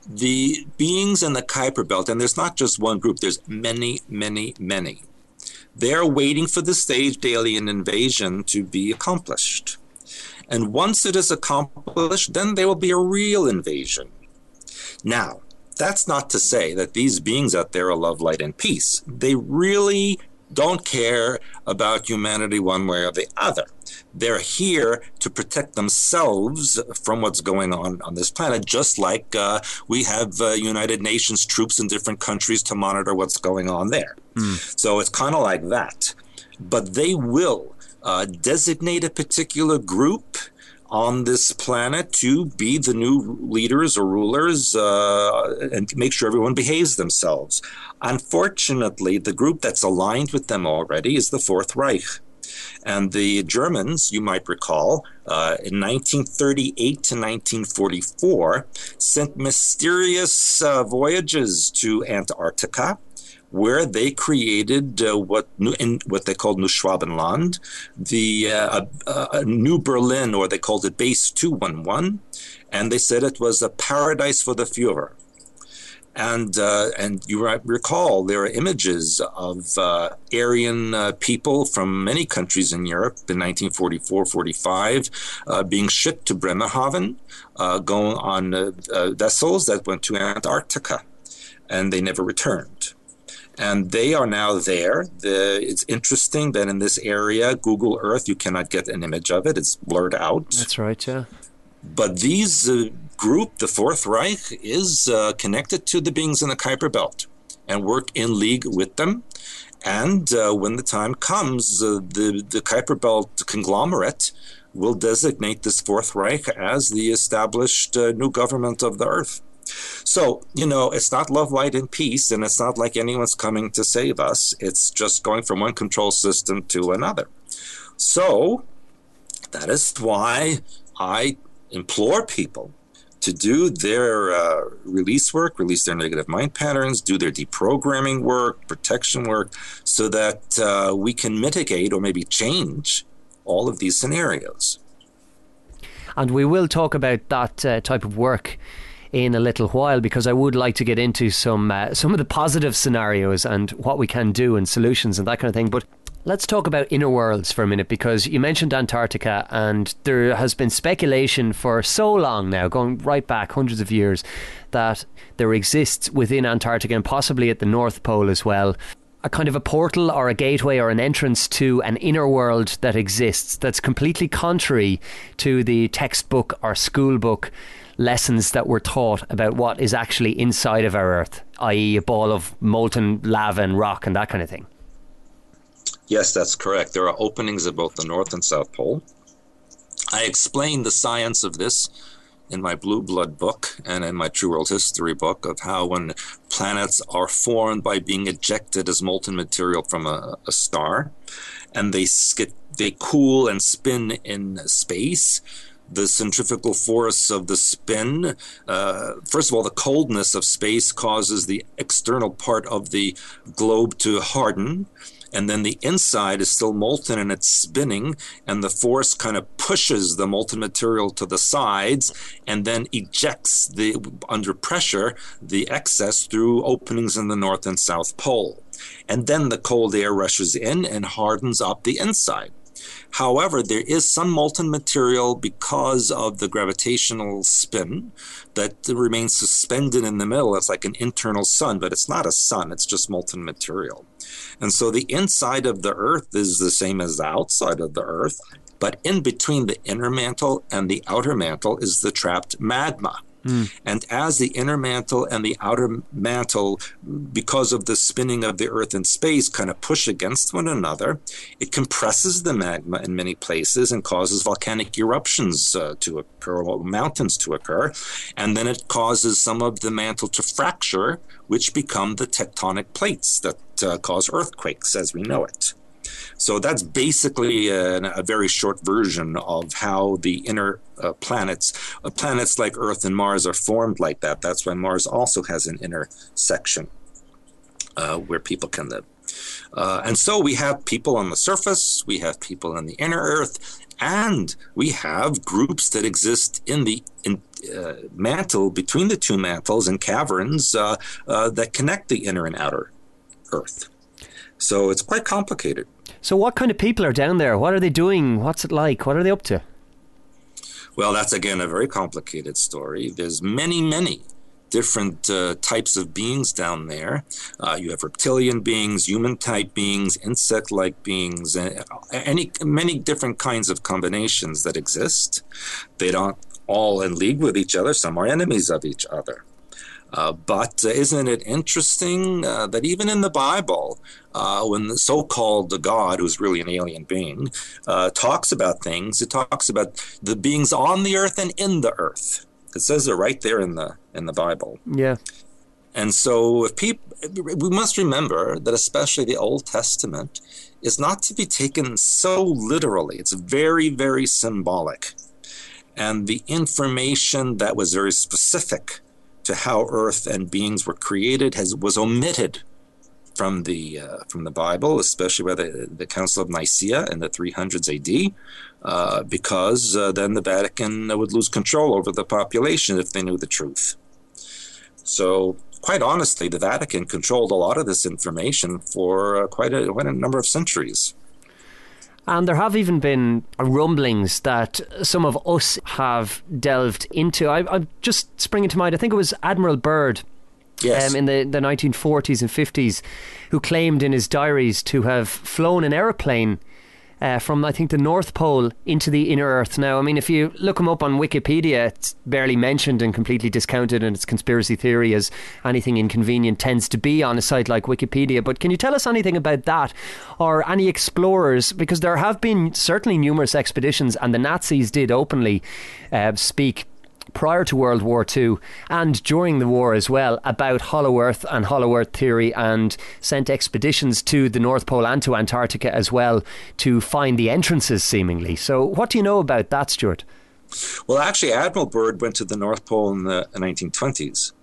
The beings in the Kuiper Belt, and there's not just one group, there's many, many, many. They're waiting for the staged alien invasion to be accomplished. And once it is accomplished, then there will be a real invasion. Now, that's not to say that these beings out there are love, light, and peace. They really don't care about humanity one way or the other. They're here to protect themselves from what's going on on this planet, just like uh, we have uh, United Nations troops in different countries to monitor what's going on there. So it's kind of like that. But they will uh, designate a particular group on this planet to be the new leaders or rulers uh, and make sure everyone behaves themselves. Unfortunately, the group that's aligned with them already is the Fourth Reich. And the Germans, you might recall, uh, in 1938 to 1944, sent mysterious uh, voyages to Antarctica where they created uh, what what they called Neuschwabenland, the uh, New Berlin, or they called it Base 211, and they said it was a paradise for the Führer. And uh, and you recall there are images of uh, Aryan uh, people from many countries in Europe in 1944-45 being shipped to Bremerhaven, going on vessels that went to Antarctica, and they never returned and they are now there. The, it's interesting that in this area, Google Earth, you cannot get an image of it; it's blurred out. That's right, yeah. But these uh, group, the Fourth Reich, is uh, connected to the beings in the Kuiper Belt and work in league with them. And uh, when the time comes, uh, the the Kuiper Belt conglomerate will designate this Fourth Reich as the established uh, new government of the Earth. So, you know, it's not love, light, and peace, and it's not like anyone's coming to save us. It's just going from one control system to another. So, that is why I implore people to do their uh, release work, release their negative mind patterns, do their deprogramming work, protection work, so that uh, we can mitigate or maybe change all of these scenarios. And we will talk about that uh, type of work in a little while because I would like to get into some uh, some of the positive scenarios and what we can do and solutions and that kind of thing. But Let's talk about inner worlds for a minute because you mentioned Antarctica, and there has been speculation for so long now, going right back hundreds of years, that there exists within Antarctica and possibly at the North Pole as well. A kind of a portal or a gateway or an entrance to an inner world that exists that's completely contrary to the textbook or school book lessons that were taught about what is actually inside of our Earth, i.e., a ball of molten lava and rock and that kind of thing. Yes, that's correct. There are openings at both the North and South Pole. I explain the science of this in my Blue Blood book and in my True World History book of how when planets are formed by being ejected as molten material from a, a star and they get they cool and spin in space the centrifugal force of the spin. Uh, first of all, the coldness of space causes the external part of the globe to harden. And then the inside is still molten and it's spinning, and the force kind of pushes the molten material to the sides and then ejects the under pressure the excess through openings in the north and south pole. And then the cold air rushes in and hardens up the inside. However, there is some molten material because of the gravitational spin that remains suspended in the middle. It's like an internal sun, but it's not a sun, it's just molten material. And so the inside of the Earth is the same as the outside of the Earth, but in between the inner mantle and the outer mantle is the trapped magma. Mm. And as the inner mantle and the outer mantle, because of the spinning of the Earth in space, kind of push against one another, it compresses the magma in many places and causes volcanic eruptions uh, to occur, or mountains to occur. And then it causes some of the mantle to fracture, which become the tectonic plates that uh, cause earthquakes as we know it. So that's basically a, a very short version of how the inner uh, planets, uh, planets like Earth and Mars, are formed like that. That's why Mars also has an inner section uh, where people can live. Uh, and so we have people on the surface, we have people in the inner Earth, and we have groups that exist in the in, uh, mantle between the two mantles and caverns uh, that connect the inner and outer Earth. So it's quite complicated. So, what kind of people are down there? What are they doing? What's it like? What are they up to? Well, that's again a very complicated story. There's many, many different uh, types of beings down there. Uh, you have reptilian beings, human type beings, insect like beings, uh, any many different kinds of combinations that exist. They don't all in league with each other. Some are enemies of each other. Uh, but uh, isn't it interesting uh, that even in the Bible, uh, when the so-called God, who's really an alien being, uh, talks about things, it talks about the beings on the earth and in the earth. It says it right there in the in the Bible. Yeah. And so, if people, we must remember that especially the Old Testament is not to be taken so literally. It's very, very symbolic, and the information that was very specific to how Earth and beings were created has was omitted from the uh, from the Bible, especially by the, the Council of Nicaea in the 300s AD, uh, because uh, then the Vatican would lose control over the population if they knew the truth. So, quite honestly, the Vatican controlled a lot of this information for uh, quite a, quite a number of centuries. And there have even been rumblings that some of us have delved into. I, I'm just springing to mind, I think it was Admiral Byrd Yes. um, in the, the 1940s and 50s who claimed in his diaries to have flown an aeroplane uh, from, I think, the North Pole into the inner Earth. Now, I mean, if you look him up on Wikipedia, it's barely mentioned and completely discounted, and it's conspiracy theory, as anything inconvenient tends to be on a site like Wikipedia. But can you tell us anything about that or any explorers? Because there have been certainly numerous expeditions, and the Nazis did openly uh, speak prior to World War II and during the war as well about Hollow Earth and Hollow Earth theory and sent expeditions to the North Pole and to Antarctica as well to find the entrances seemingly. So, what do you know about that, Stewart? Well, actually, Admiral Byrd went to the North Pole in the 1920s.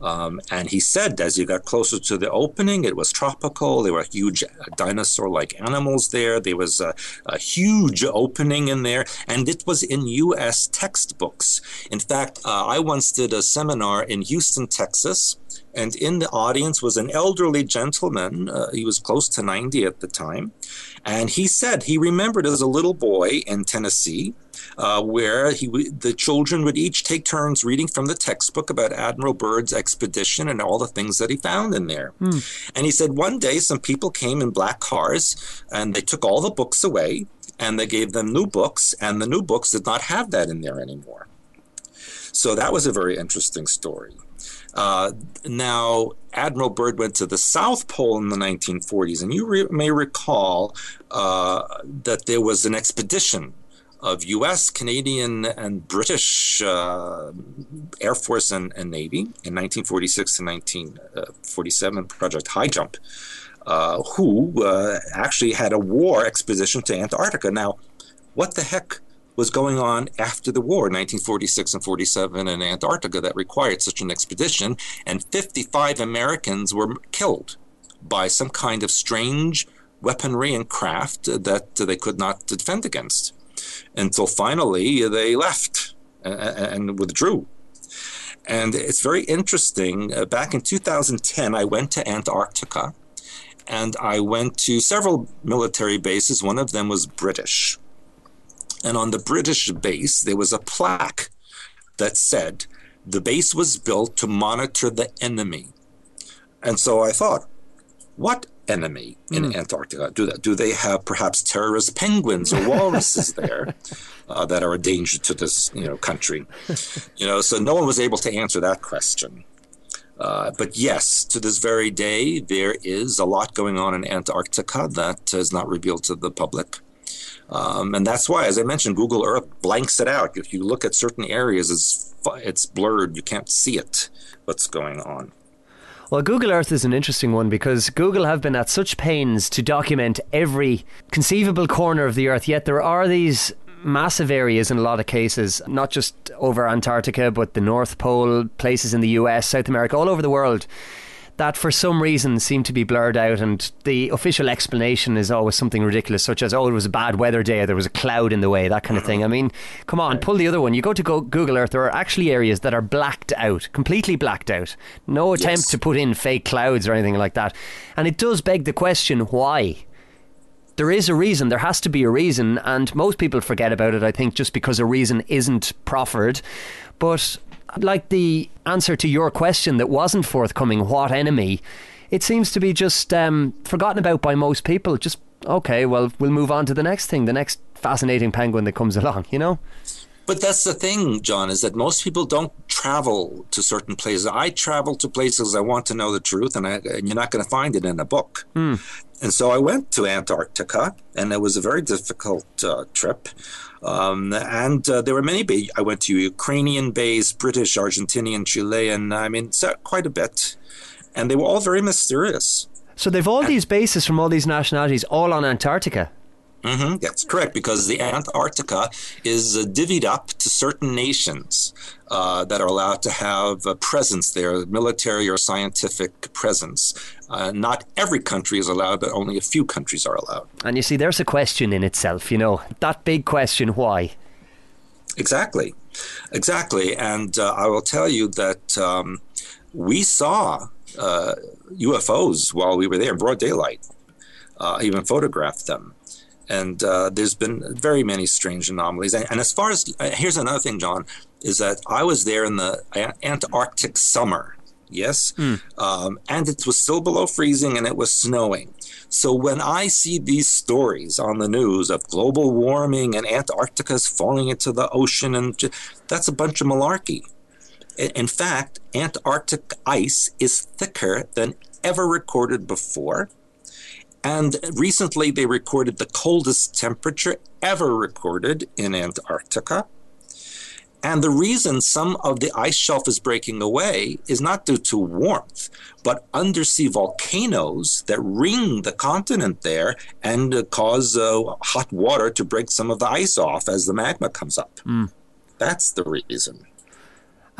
Um, and he said as you got closer to the opening, it was tropical. There were huge dinosaur like animals there. There was a, a, huge opening in there, and it was in U.S. textbooks. In fact, uh, I once did a seminar in Houston, Texas. And in the audience was an elderly gentleman. Uh, he was close to 90 at the time. And he said he remembered as a little boy in Tennessee uh, where he w- the children would each take turns reading from the textbook about Admiral Byrd's expedition and all the things that he found in there. Mm. And he said one day some people came in black cars and they took all the books away and they gave them new books, and the new books did not have that in there anymore. So that was a very interesting story. Uh, now, Admiral Byrd went to the South Pole in the 1940s, and you re- may recall uh, that there was an expedition of U.S., Canadian, and British uh, Air Force and, and, Navy in 1946 to 1947, Project High Jump, uh, who uh, actually had a war expedition to Antarctica. Now, what the heck was going on after the war, 1946 and 47 in Antarctica, that required such an expedition? And 55 Americans were killed by some kind of strange weaponry and craft that they could not defend against until finally they left uh, uh, uh, and withdrew. And it's very interesting. Uh, back in 2010, I went to Antarctica and I went to several military bases. One of them was British. And on the British base, there was a plaque that said the base was built to monitor the enemy. And so I thought, what enemy in mm. Antarctica? Do, do they have perhaps terrorist penguins or walruses there uh, that are a danger to this you know country? You know, so no one was able to answer that question. Uh, but yes, to this very day, there is a lot going on in Antarctica that is not revealed to the public. Um, and that's why, as I mentioned, Google Earth blanks it out. If you look at certain areas, it's, it's blurred. You can't see it, what's going on. Well, Google Earth is an interesting one because Google have been at such pains to document every conceivable corner of the Earth, yet there are these massive areas in a lot of cases, not just over Antarctica, but the North Pole, places in the US, South America, all over the world that for some reason seem to be blurred out, and the official explanation is always something ridiculous, such as, oh, it was a bad weather day, or there was a cloud in the way, that kind of thing. I mean, come on, pull the other one. You go to go Google Earth, there are actually areas that are blacked out, completely blacked out. No attempt yes. to put in fake clouds or anything like that. And it does beg the question why? there is a reason. There has to be a reason, and most people forget about it. I think just because a reason isn't proffered. But like the answer to your question that wasn't forthcoming, what enemy? It seems to be just um, forgotten about by most people. Just okay, well, we'll move on to the next thing, the next fascinating penguin that comes along. You know. But that's the thing, John, is that most people don't travel to certain places. I travel to places I want to know the truth, and, I, and you're not going to find it in a book. Hmm. And so I went to Antarctica, and it was a very difficult uh, trip. Um, and uh, there were many bays. I went to Ukrainian bays, British, Argentinian, Chilean. I mean, so quite a bit. And they were all very mysterious. So they've all these bases from all these nationalities, all on Antarctica. Hmm That's correct, because the Antarctica is uh, divvied up to certain nations uh, that are allowed to have a presence there, military or scientific presence. Uh, not every country is allowed, but only a few countries are allowed. And you see, there's a question in itself, you know, that big question, why? Exactly, exactly. And uh, I will tell you that um, we saw uh, UFOs while we were there in broad daylight. Uh, I even photographed them. And uh, there's been very many strange anomalies. And, and as far as uh, here's another thing, John, is that I was there in the Antarctic summer. Yes, um, and it was still below freezing, and it was snowing. So when I see these stories on the news of global warming and Antarctica's falling into the ocean, and ju- that's a bunch of malarkey. In fact, Antarctic ice is thicker than ever recorded before. And recently they recorded the coldest temperature ever recorded in Antarctica. And the reason some of the ice shelf is breaking away is not due to warmth, but undersea volcanoes that ring the continent there and uh, cause uh, hot water to break some of the ice off as the magma comes up. That's the reason.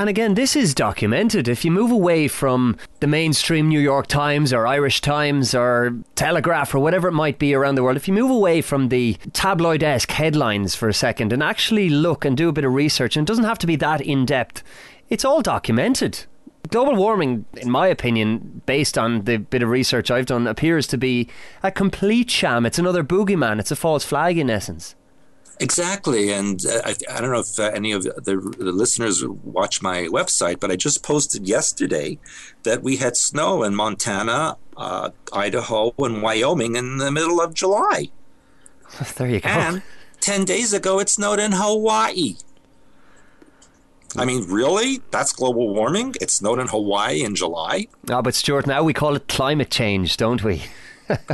And again, this is documented. If you move away from the mainstream New York Times or Irish Times or Telegraph or whatever it might be around the world, if you move away from the tabloid esque headlines for a second and actually look and do a bit of research, and it doesn't have to be that in depth, it's all documented. Global warming, in my opinion, based on the bit of research I've done, appears to be a complete sham. It's another boogeyman. It's a false flag, in essence. Exactly, and uh, I, I don't know if uh, any of the, the listeners watch my website, but I just posted yesterday that we had snow in Montana, uh, Idaho, and Wyoming in the middle of July, There you go. and ten days ago it snowed in Hawaii. I mean, really? That's global warming? It snowed in Hawaii in July? Ah, but Stewart, now we call it climate change, don't we?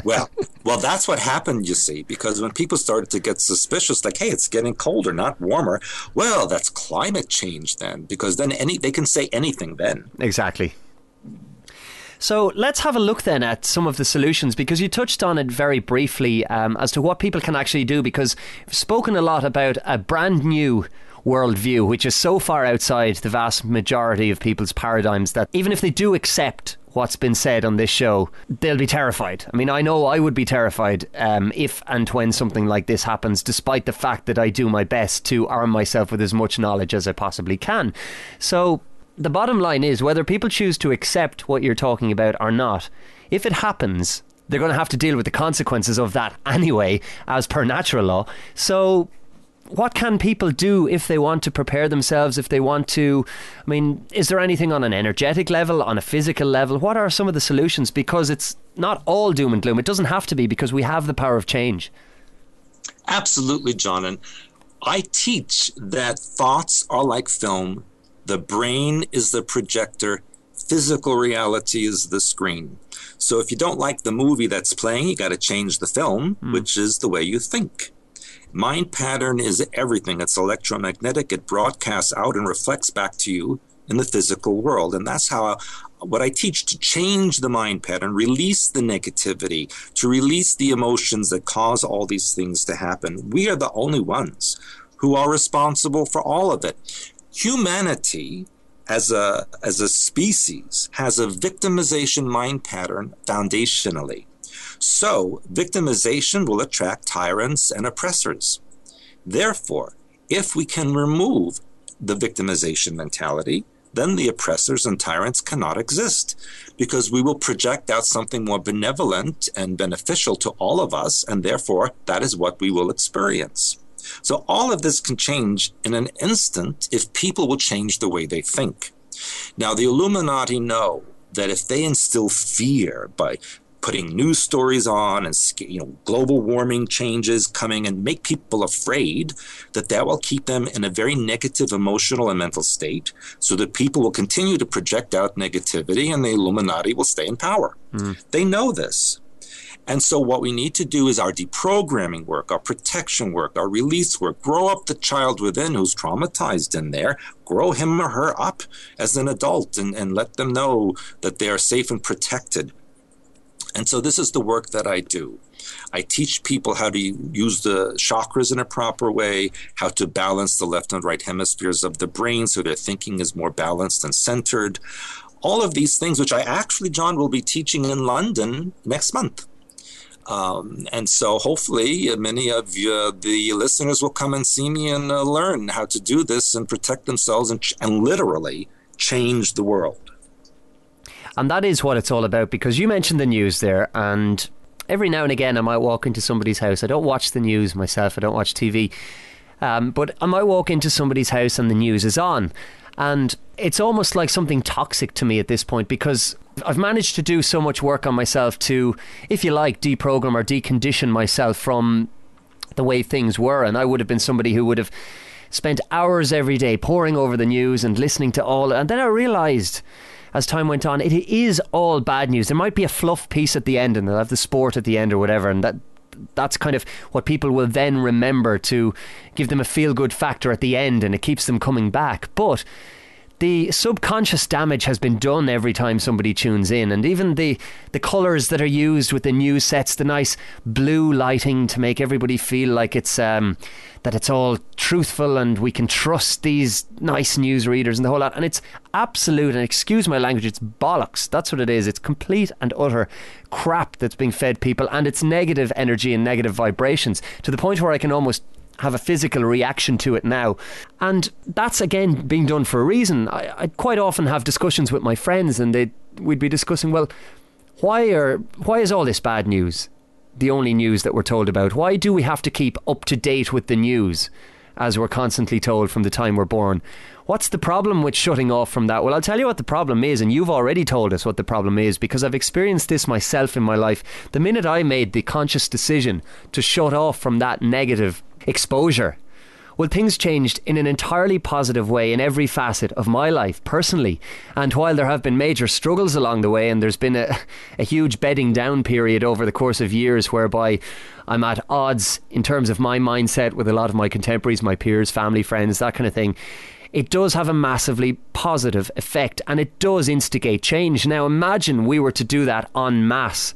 Well, well, that's what happened, you see, because when people started to get suspicious, like, hey, it's getting colder, not warmer. Well, that's climate change then, because then any they can say anything then. Exactly. So let's have a look then at some of the solutions because you touched on it very briefly um, as to what people can actually do. Because you've spoken a lot about a brand new worldview, which is so far outside the vast majority of people's paradigms that even if they do accept what's been said on this show, they'll be terrified. I mean, I know I would be terrified um, if and when something like this happens, despite the fact that I do my best to arm myself with as much knowledge as I possibly can. So the bottom line is whether people choose to accept what you're talking about or not, if it happens, they're going to have to deal with the consequences of that anyway, as per natural law. So, what can people do if they want to prepare themselves? If they want to, I mean, is there anything on an energetic level, on a physical level? What are some of the solutions? Because it's not all doom and gloom. It doesn't have to be because we have the power of change. Absolutely, John. And I teach that thoughts are like film. The brain is the projector. Physical reality is the screen. So if you don't like the movie that's playing, you got to change the film, hmm. which is the way you think. Mind pattern is everything. It's electromagnetic. It broadcasts out and reflects back to you in the physical world. And that's how what I teach to change the mind pattern, release the negativity, to release the emotions that cause all these things to happen. We are the only ones who are responsible for all of it. Humanity as a as a species has a victimization mind pattern foundationally. So, victimization will attract tyrants and oppressors. Therefore, if we can remove the victimization mentality, then the oppressors and tyrants cannot exist because we will project out something more benevolent and beneficial to all of us, and therefore that is what we will experience. So, all of this can change in an instant if people will change the way they think. Now, the Illuminati know that if they instill fear by putting news stories on and you know global warming changes coming and make people afraid that that will keep them in a very negative emotional and mental state so that people will continue to project out negativity and the illuminati will stay in power mm. they know this and so, what we need to do is our deprogramming work, our protection work, our release work, grow up the child within who's traumatized in there, grow him or her up as an adult, and, and let them know that they are safe and protected. And so, this is the work that I do. I teach people how to use the chakras in a proper way, how to balance the left and right hemispheres of the brain so their thinking is more balanced and centered. All of these things, which I actually, John, will be teaching in London next month. Um, and so hopefully uh, many of you, the listeners will come and see me and uh, learn how to do this and protect themselves and, ch- and literally change the world. And that is what it's all about because you mentioned the news there and every now and again I might walk into somebody's house. I don't watch the news myself, I don't watch TV. Um, but I might walk into somebody's house and the news is on. And it's almost like something toxic to me at this point because I've managed to do so much work on myself to, if you like, deprogram or decondition myself from the way things were. And I would have been somebody who would have spent hours every day poring over the news and listening to all. And then I realised as time went on, it is all bad news. There might be a fluff piece at the end, and they'll have the sport at the end or whatever, and that that's kind of what people will then remember to give them a feel good factor at the end, and it keeps them coming back. But the subconscious damage has been done every time somebody tunes in, and even the the colours that are used with the news sets, the nice blue lighting to make everybody feel like it's um, that it's all truthful and we can trust these nice news readers and the whole lot. And it's absolute, and excuse my language, it's bollocks. That's what it is. It's complete and utter crap that's being fed people, and it's negative energy and negative vibrations to the point where I can almost have a physical reaction to it now. And that's again being done for a reason. I, I quite often have discussions with my friends, and they we'd be discussing, well, why are why is all this bad news the only news that we're told about? Why do we have to keep up to date with the news? As we're constantly told from the time we're born. What's the problem with shutting off from that? Well, I'll tell you what the problem is, and you've already told us what the problem is because I've experienced this myself in my life. The minute I made the conscious decision to shut off from that negative exposure. Well, things changed in an entirely positive way in every facet of my life personally. And while there have been major struggles along the way, and there's been a, a huge bedding down period over the course of years whereby I'm at odds in terms of my mindset with a lot of my contemporaries, my peers, family, friends, that kind of thing it does have a massively positive effect and it does instigate change. Now, imagine we were to do that en masse.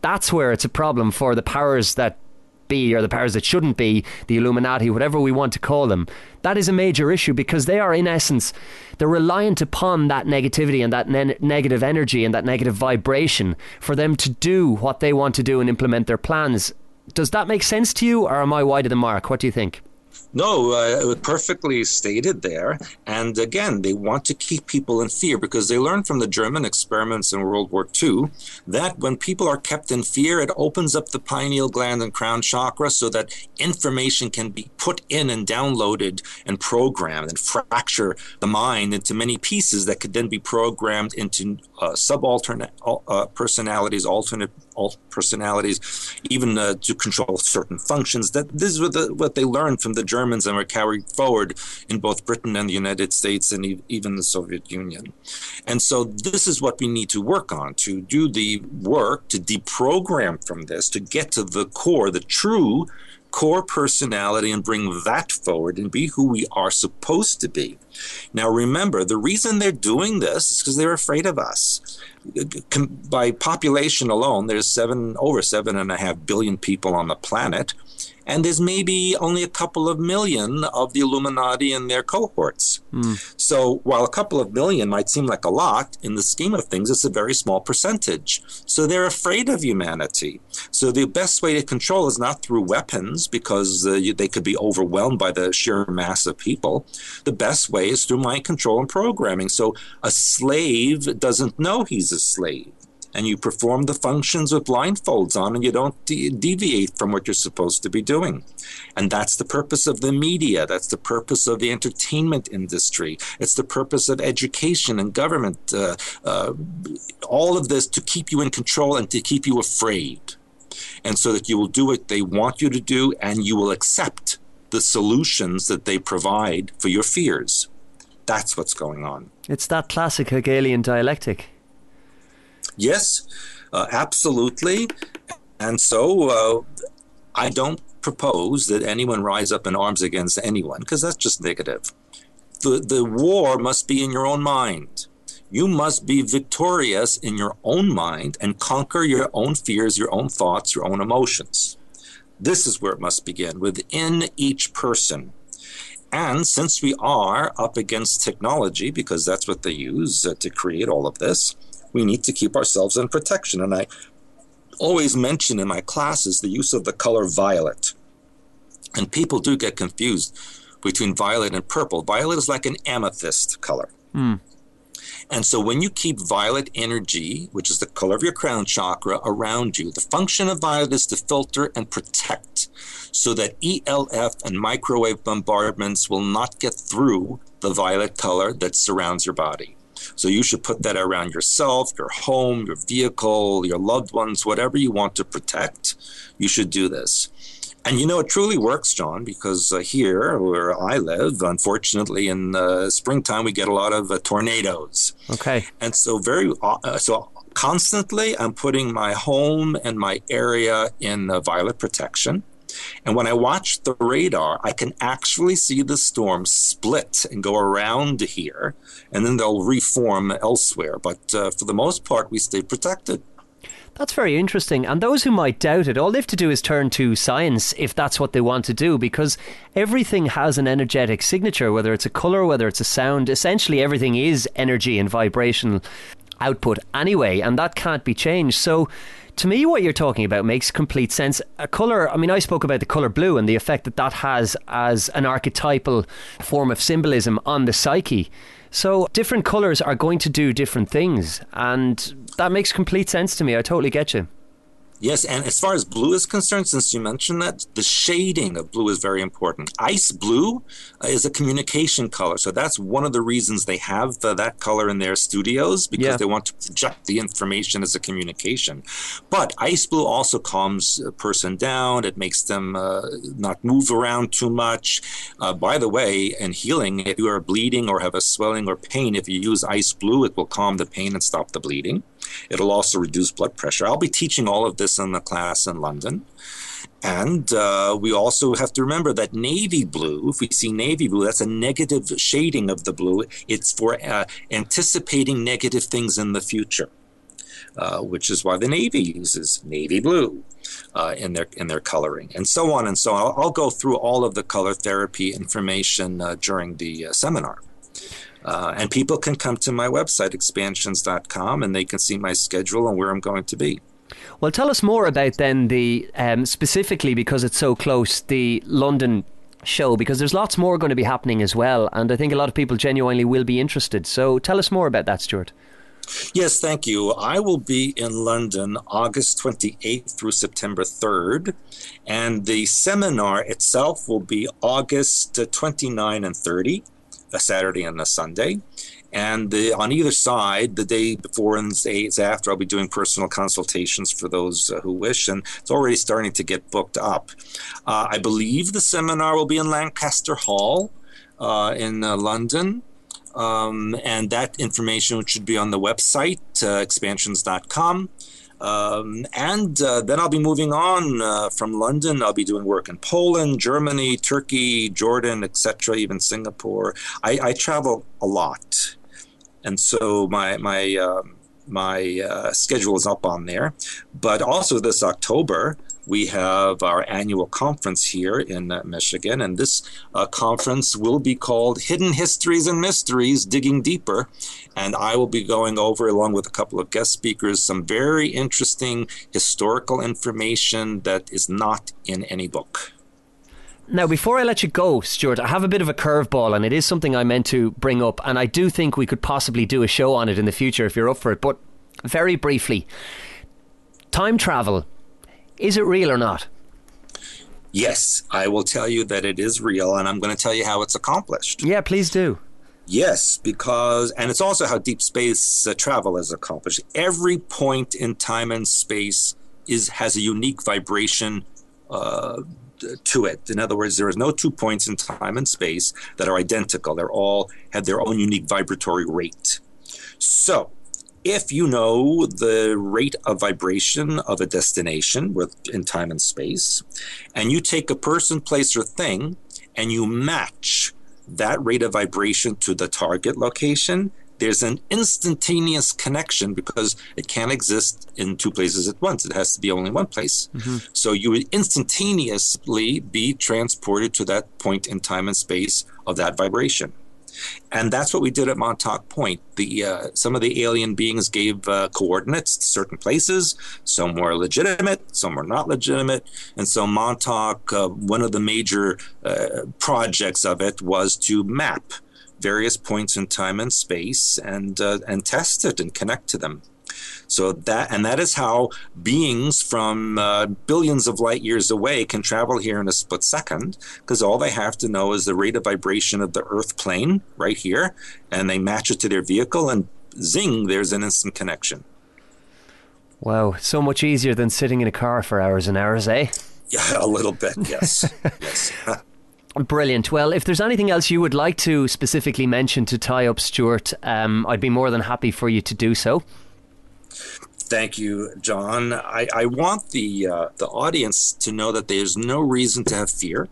That's where it's a problem for the powers that be or the powers that shouldn't be, the Illuminati, whatever we want to call them, that is a major issue because they are, in essence, they're reliant upon that negativity and that ne- negative energy and that negative vibration for them to do what they want to do and implement their plans. Does that make sense to you, or am I wide of the mark? What do you think? No, uh, perfectly stated there. And again, they want to keep people in fear because they learned from the German experiments in World War II that when people are kept in fear, it opens up the pineal gland and crown chakra so that information can be put in and downloaded and programmed and fracture the mind into many pieces that could then be programmed into uh, subalternate uh, personalities, alternate personalities, even uh, to control certain functions. That this is what, the, what they learned from the Germans and were carried forward in both Britain and the United States and e- even the Soviet Union. And so this is what we need to work on to do the work to deprogram from this to get to the core, the true core personality and bring that forward and be who we are supposed to be. Now, remember, the reason they're doing this is because they're afraid of us. By population alone, there's seven over seven and a half billion people on the planet and there's maybe only a couple of million of the Illuminati and their cohorts. Mm. So while a couple of million might seem like a lot, in the scheme of things, it's a very small percentage. So they're afraid of humanity. So the best way to control is not through weapons because uh, they could be overwhelmed by the sheer mass of people. The best way is through mind control and programming. So a slave doesn't know he's a slave and you perform the functions with blindfolds on and you don't de- deviate from what you're supposed to be doing. And that's the purpose of the media. That's the purpose of the entertainment industry. It's the purpose of education and government. Uh, uh, all of this to keep you in control and to keep you afraid. And so that you will do what they want you to do and you will accept the solutions that they provide for your fears. That's what's going on. It's that classic Hegelian dialectic. Yes, uh, absolutely. And so uh, I don't propose that anyone rise up in arms against anyone because that's just negative. The, the war must be in your own mind. You must be victorious in your own mind and conquer your own fears, your own thoughts, your own emotions. This is where it must begin within each person. And since we are up against technology, because that's what they use uh, to create all of this, we need to keep ourselves in protection. And I always mention in my classes the use of the color violet. And people do get confused between violet and purple. Violet is like an amethyst color. Mm. And so when you keep violet energy, which is the color of your crown chakra, around you, the function of violet is to filter and protect so that ELF and microwave bombardments will not get through the violet color that surrounds your body. So you should put that around yourself, your home, your vehicle, your loved ones, whatever you want to protect. You should do this. And you know, it truly works, John, because uh, here where I live, unfortunately, in uh, springtime, we get a lot of uh, tornadoes. Okay. And so, very, uh, so constantly, I'm putting my home and my area in the violet protection. And when I watch the radar, I can actually see the storm split and go around here, and then they'll reform elsewhere. But uh, for the most part, we stay protected. That's very interesting. And those who might doubt it, all they have to do is turn to science if that's what they want to do, because everything has an energetic signature, whether it's a colour, whether it's a sound. Essentially, everything is energy and vibrational output anyway, and that can't be changed. So, to me, what you're talking about makes complete sense. A colour, I mean, I spoke about the colour blue and the effect that that has as an archetypal form of symbolism on the psyche. So, different colours are going to do different things, and that makes complete sense to me. I totally get you. Yes, and as far as blue is concerned, since you mentioned that, the shading of blue is very important. Ice blue uh, is a communication color, so that's one of the reasons they have uh, that color in their studios because yeah. they want to project the information as a communication. But ice blue also calms a person down. It makes them uh, not move around too much. Uh, by the way, in healing, if you are bleeding or have a swelling or pain, if you use ice blue, it will calm the pain and stop the bleeding. It'll also reduce blood pressure. I'll be teaching all of this in the class in London. And uh, we also have to remember that navy blue, if we see navy blue, that's a negative shading of the blue. It's for uh, anticipating negative things in the future, uh, which is why the navy uses navy blue uh, in their in their coloring, and so on and so on. I'll, I'll go through all of the color therapy information uh, during the uh, seminar. Uh, and people can come to my website, expansions.com, and they can see my schedule and where I'm going to be. Well, tell us more about then the um, specifically because it's so close, the London show, because there's lots more going to be happening as well. And I think a lot of people genuinely will be interested. So tell us more about that, Stewart. Yes, thank you. I will be in London August 28th through September 3rd, and the seminar itself will be August 29 and 30 a Saturday and a Sunday. And the, on either side, the day before and the days after, I'll be doing personal consultations for those uh, who wish, and it's already starting to get booked up. Uh, I believe the seminar will be in Lancaster Hall uh, in uh, London. Um, and that information should be on the website, uh, expansions.com. Um, and uh, then I'll be moving on uh, from London. I'll be doing work in Poland, Germany, Turkey, Jordan, etc., even Singapore. I, I, travel a lot, and so my my um, my uh, schedule is up on there. But also this October, we have our annual conference here in uh, Michigan, and this uh, conference will be called Hidden Histories and Mysteries Digging Deeper. And I will be going over, along with a couple of guest speakers, some very interesting historical information that is not in any book. Now, before I let you go, Stewart, I have a bit of a curveball, and it is something I meant to bring up, and I do think we could possibly do a show on it in the future if you're up for it. But very briefly, time travel, is it real or not? Yes, I will tell you that it is real, and I'm going to tell you how it's accomplished. Yeah, please do. Yes, because, and it's also how deep space uh, travel is accomplished. Every point in time and space is has a unique vibration uh, to it. In other words, there is no two points in time and space that are identical. They're all have their own unique vibratory rate. So, if you know the rate of vibration of a destination with in time and space, and you take a person, place, or thing, and you match that rate of vibration to the target location, there's an instantaneous connection because it can't exist in two places at once. It has to be only one place. Mm-hmm. So you would instantaneously be transported to that point in time and space of that vibration. And that's what we did at Montauk Point. The uh, some of the alien beings gave uh, coordinates to certain places. Some were legitimate, some were not legitimate. And so Montauk, uh, one of the major uh, projects of it was to map various points in time and space and uh, and test it and connect to them. So that and that is how beings from uh, billions of light years away can travel here in a split second because all they have to know is the rate of vibration of the Earth plane right here, and they match it to their vehicle, and zing, there's an instant connection. Wow, so much easier than sitting in a car for hours and hours, eh? Yeah, a little bit, yes, yes. Brilliant. Well, if there's anything else you would like to specifically mention to tie up Stewart, um, I'd be more than happy for you to do so. Thank you, John. I, I want the uh, the audience to know that there's no reason to have fear.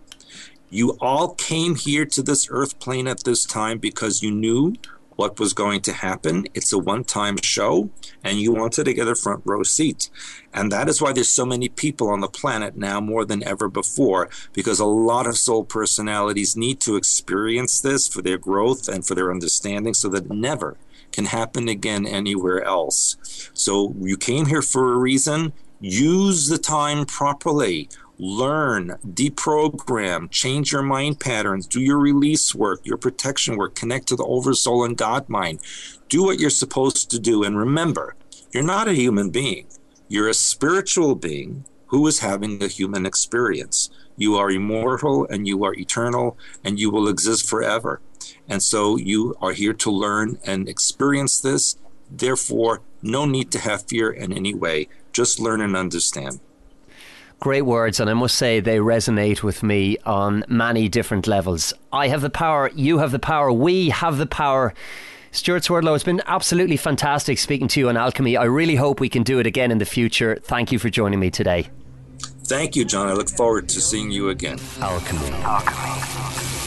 You all came here to this Earth plane at this time because you knew what was going to happen. It's a one-time show, and you wanted to get a front row seat, and that is why there's so many people on the planet now more than ever before. Because a lot of soul personalities need to experience this for their growth and for their understanding, so that never can happen again anywhere else. So you came here for a reason. Use the time properly. Learn, deprogram, change your mind patterns, do your release work, your protection work, connect to the oversoul and God mind. Do what you're supposed to do. And remember, you're not a human being. You're a spiritual being who is having a human experience. You are immortal and you are eternal and you will exist forever. And so you are here to learn and experience this. Therefore, no need to have fear in any way. Just learn and understand. Great words, and I must say they resonate with me on many different levels. I have the power, you have the power, we have the power. Stewart Swerdlow, it's been absolutely fantastic speaking to you on Alchemy. I really hope we can do it again in the future. Thank you for joining me today. Thank you, John. I look forward to seeing you again. Alchemy.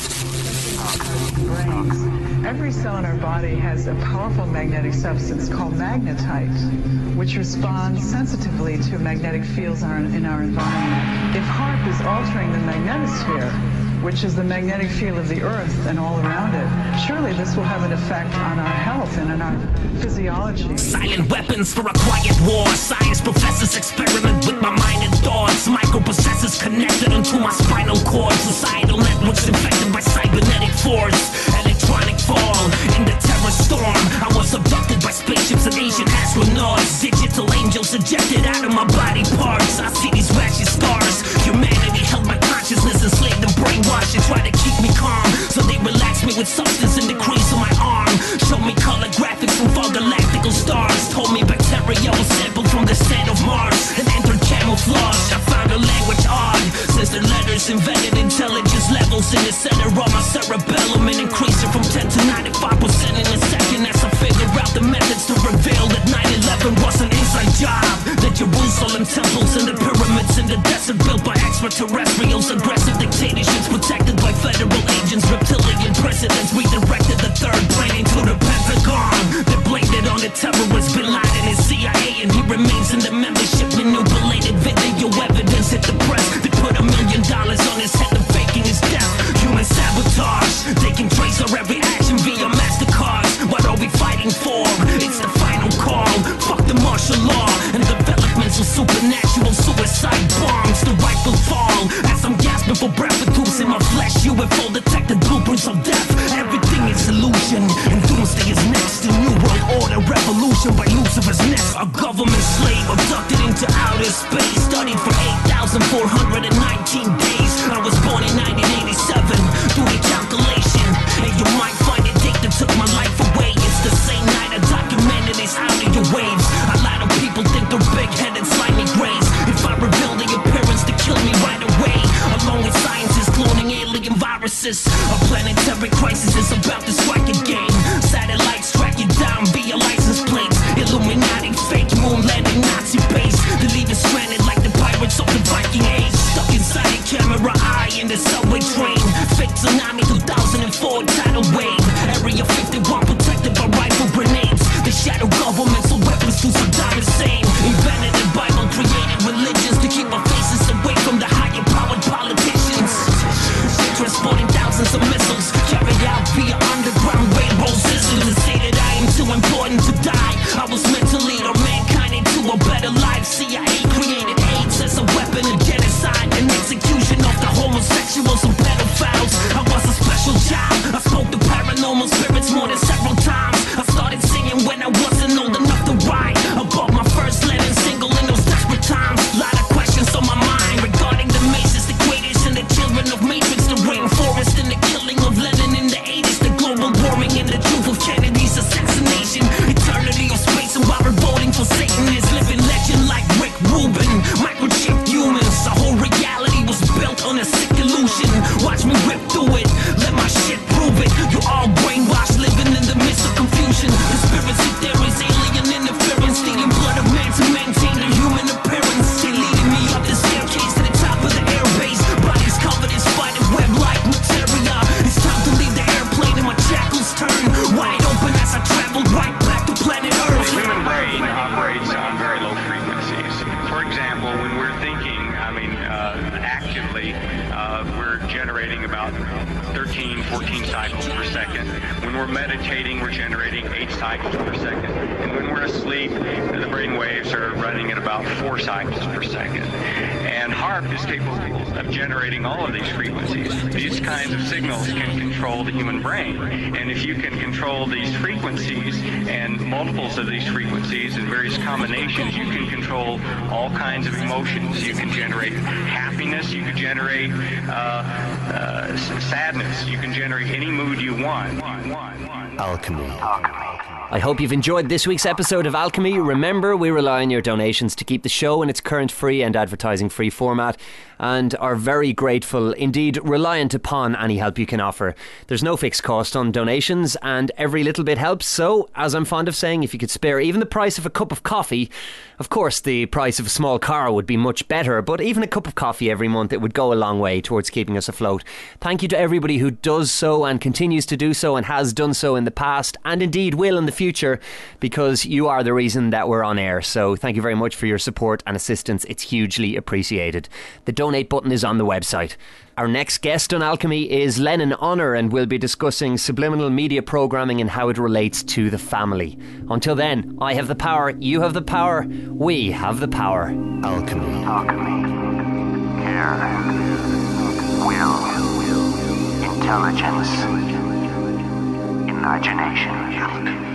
Every cell in our body has a powerful magnetic substance called magnetite, which responds sensitively to magnetic fields in our, in our environment. If HAARP is altering the magnetosphere, which is the magnetic field of the Earth and all around it, surely this will have an effect on our health and on our physiology. Silent weapons for a quiet war. Science professors experiment with my mind and thoughts. Microprocessors connected onto my spinal cord. Societal networks infected by cybernetic force. Electronic fall in the terror storm. I was abducted by spaceships and Asian astronauts. Digital angels ejected out of my body parts. I see these ratchet scars. Humanity held my consciousness enslaved and brainwashed and tried to keep me calm. So they relaxed me with substance in the crease of my arm. Showed me color graphics from far galactical stars. Told me bacteria was sampled from the sand of Mars and entered camouflage. I found a language odd the letters invented intelligence levels in the center of my cerebellum and increasing from 10 to 95 percent in a second as I figure out the methods to reveal that 9/11 was an inside job. The Jerusalem temples and the pyramids in the desert built by extraterrestrials, aggressive dictatorships protected by federal agents, reptilian presidents redirected the third brain into the Pentagon. They blamed it on the terrorists, Bin Laden and CIA, and he remains in the membership. Manipulated video They can trace our every action via MasterCards. What are we fighting for? It's the final call. Fuck the martial law and developments of supernatural suicide bombs. The right will fall as I'm gasping for breath, reducing my flesh. You have all detected blueprints of death. Everything is illusion, and doomsday is next. A new world order revolution by Lucifer's nest. A government slave abducted into outer space, studied for 8,409 viruses, a planetary crisis is about of these frequencies in various combinations, you can control all kinds of emotions. You can generate happiness, you can generate uh, uh, sadness, you can generate any mood you want. Alchemy. I hope you've enjoyed this week's episode of Alchemy. Remember, we rely on your donations to keep the show in its current free and advertising free format and are very grateful, indeed reliant upon any help you can offer. There's no fixed cost on donations and every little bit helps. So, as I'm fond of saying, if you could spare even the price of a cup of coffee, of course, the price of a small car would be much better, but even a cup of coffee every month, it would go a long way towards keeping us afloat. Thank you to everybody who does so and continues to do so and has done so in the past and indeed will in the future because you are the reason that we're on air. So thank you very much for your support and assistance. It's hugely appreciated. The donate button is on the website. Our next guest on Alchemy is Lenon Honor, and we'll be discussing subliminal media programming and how it relates to the family. Until then, I have the power, you have the power, we have the power. Alchemy. Alchemy. Care. Will. Intelligence. Imagination.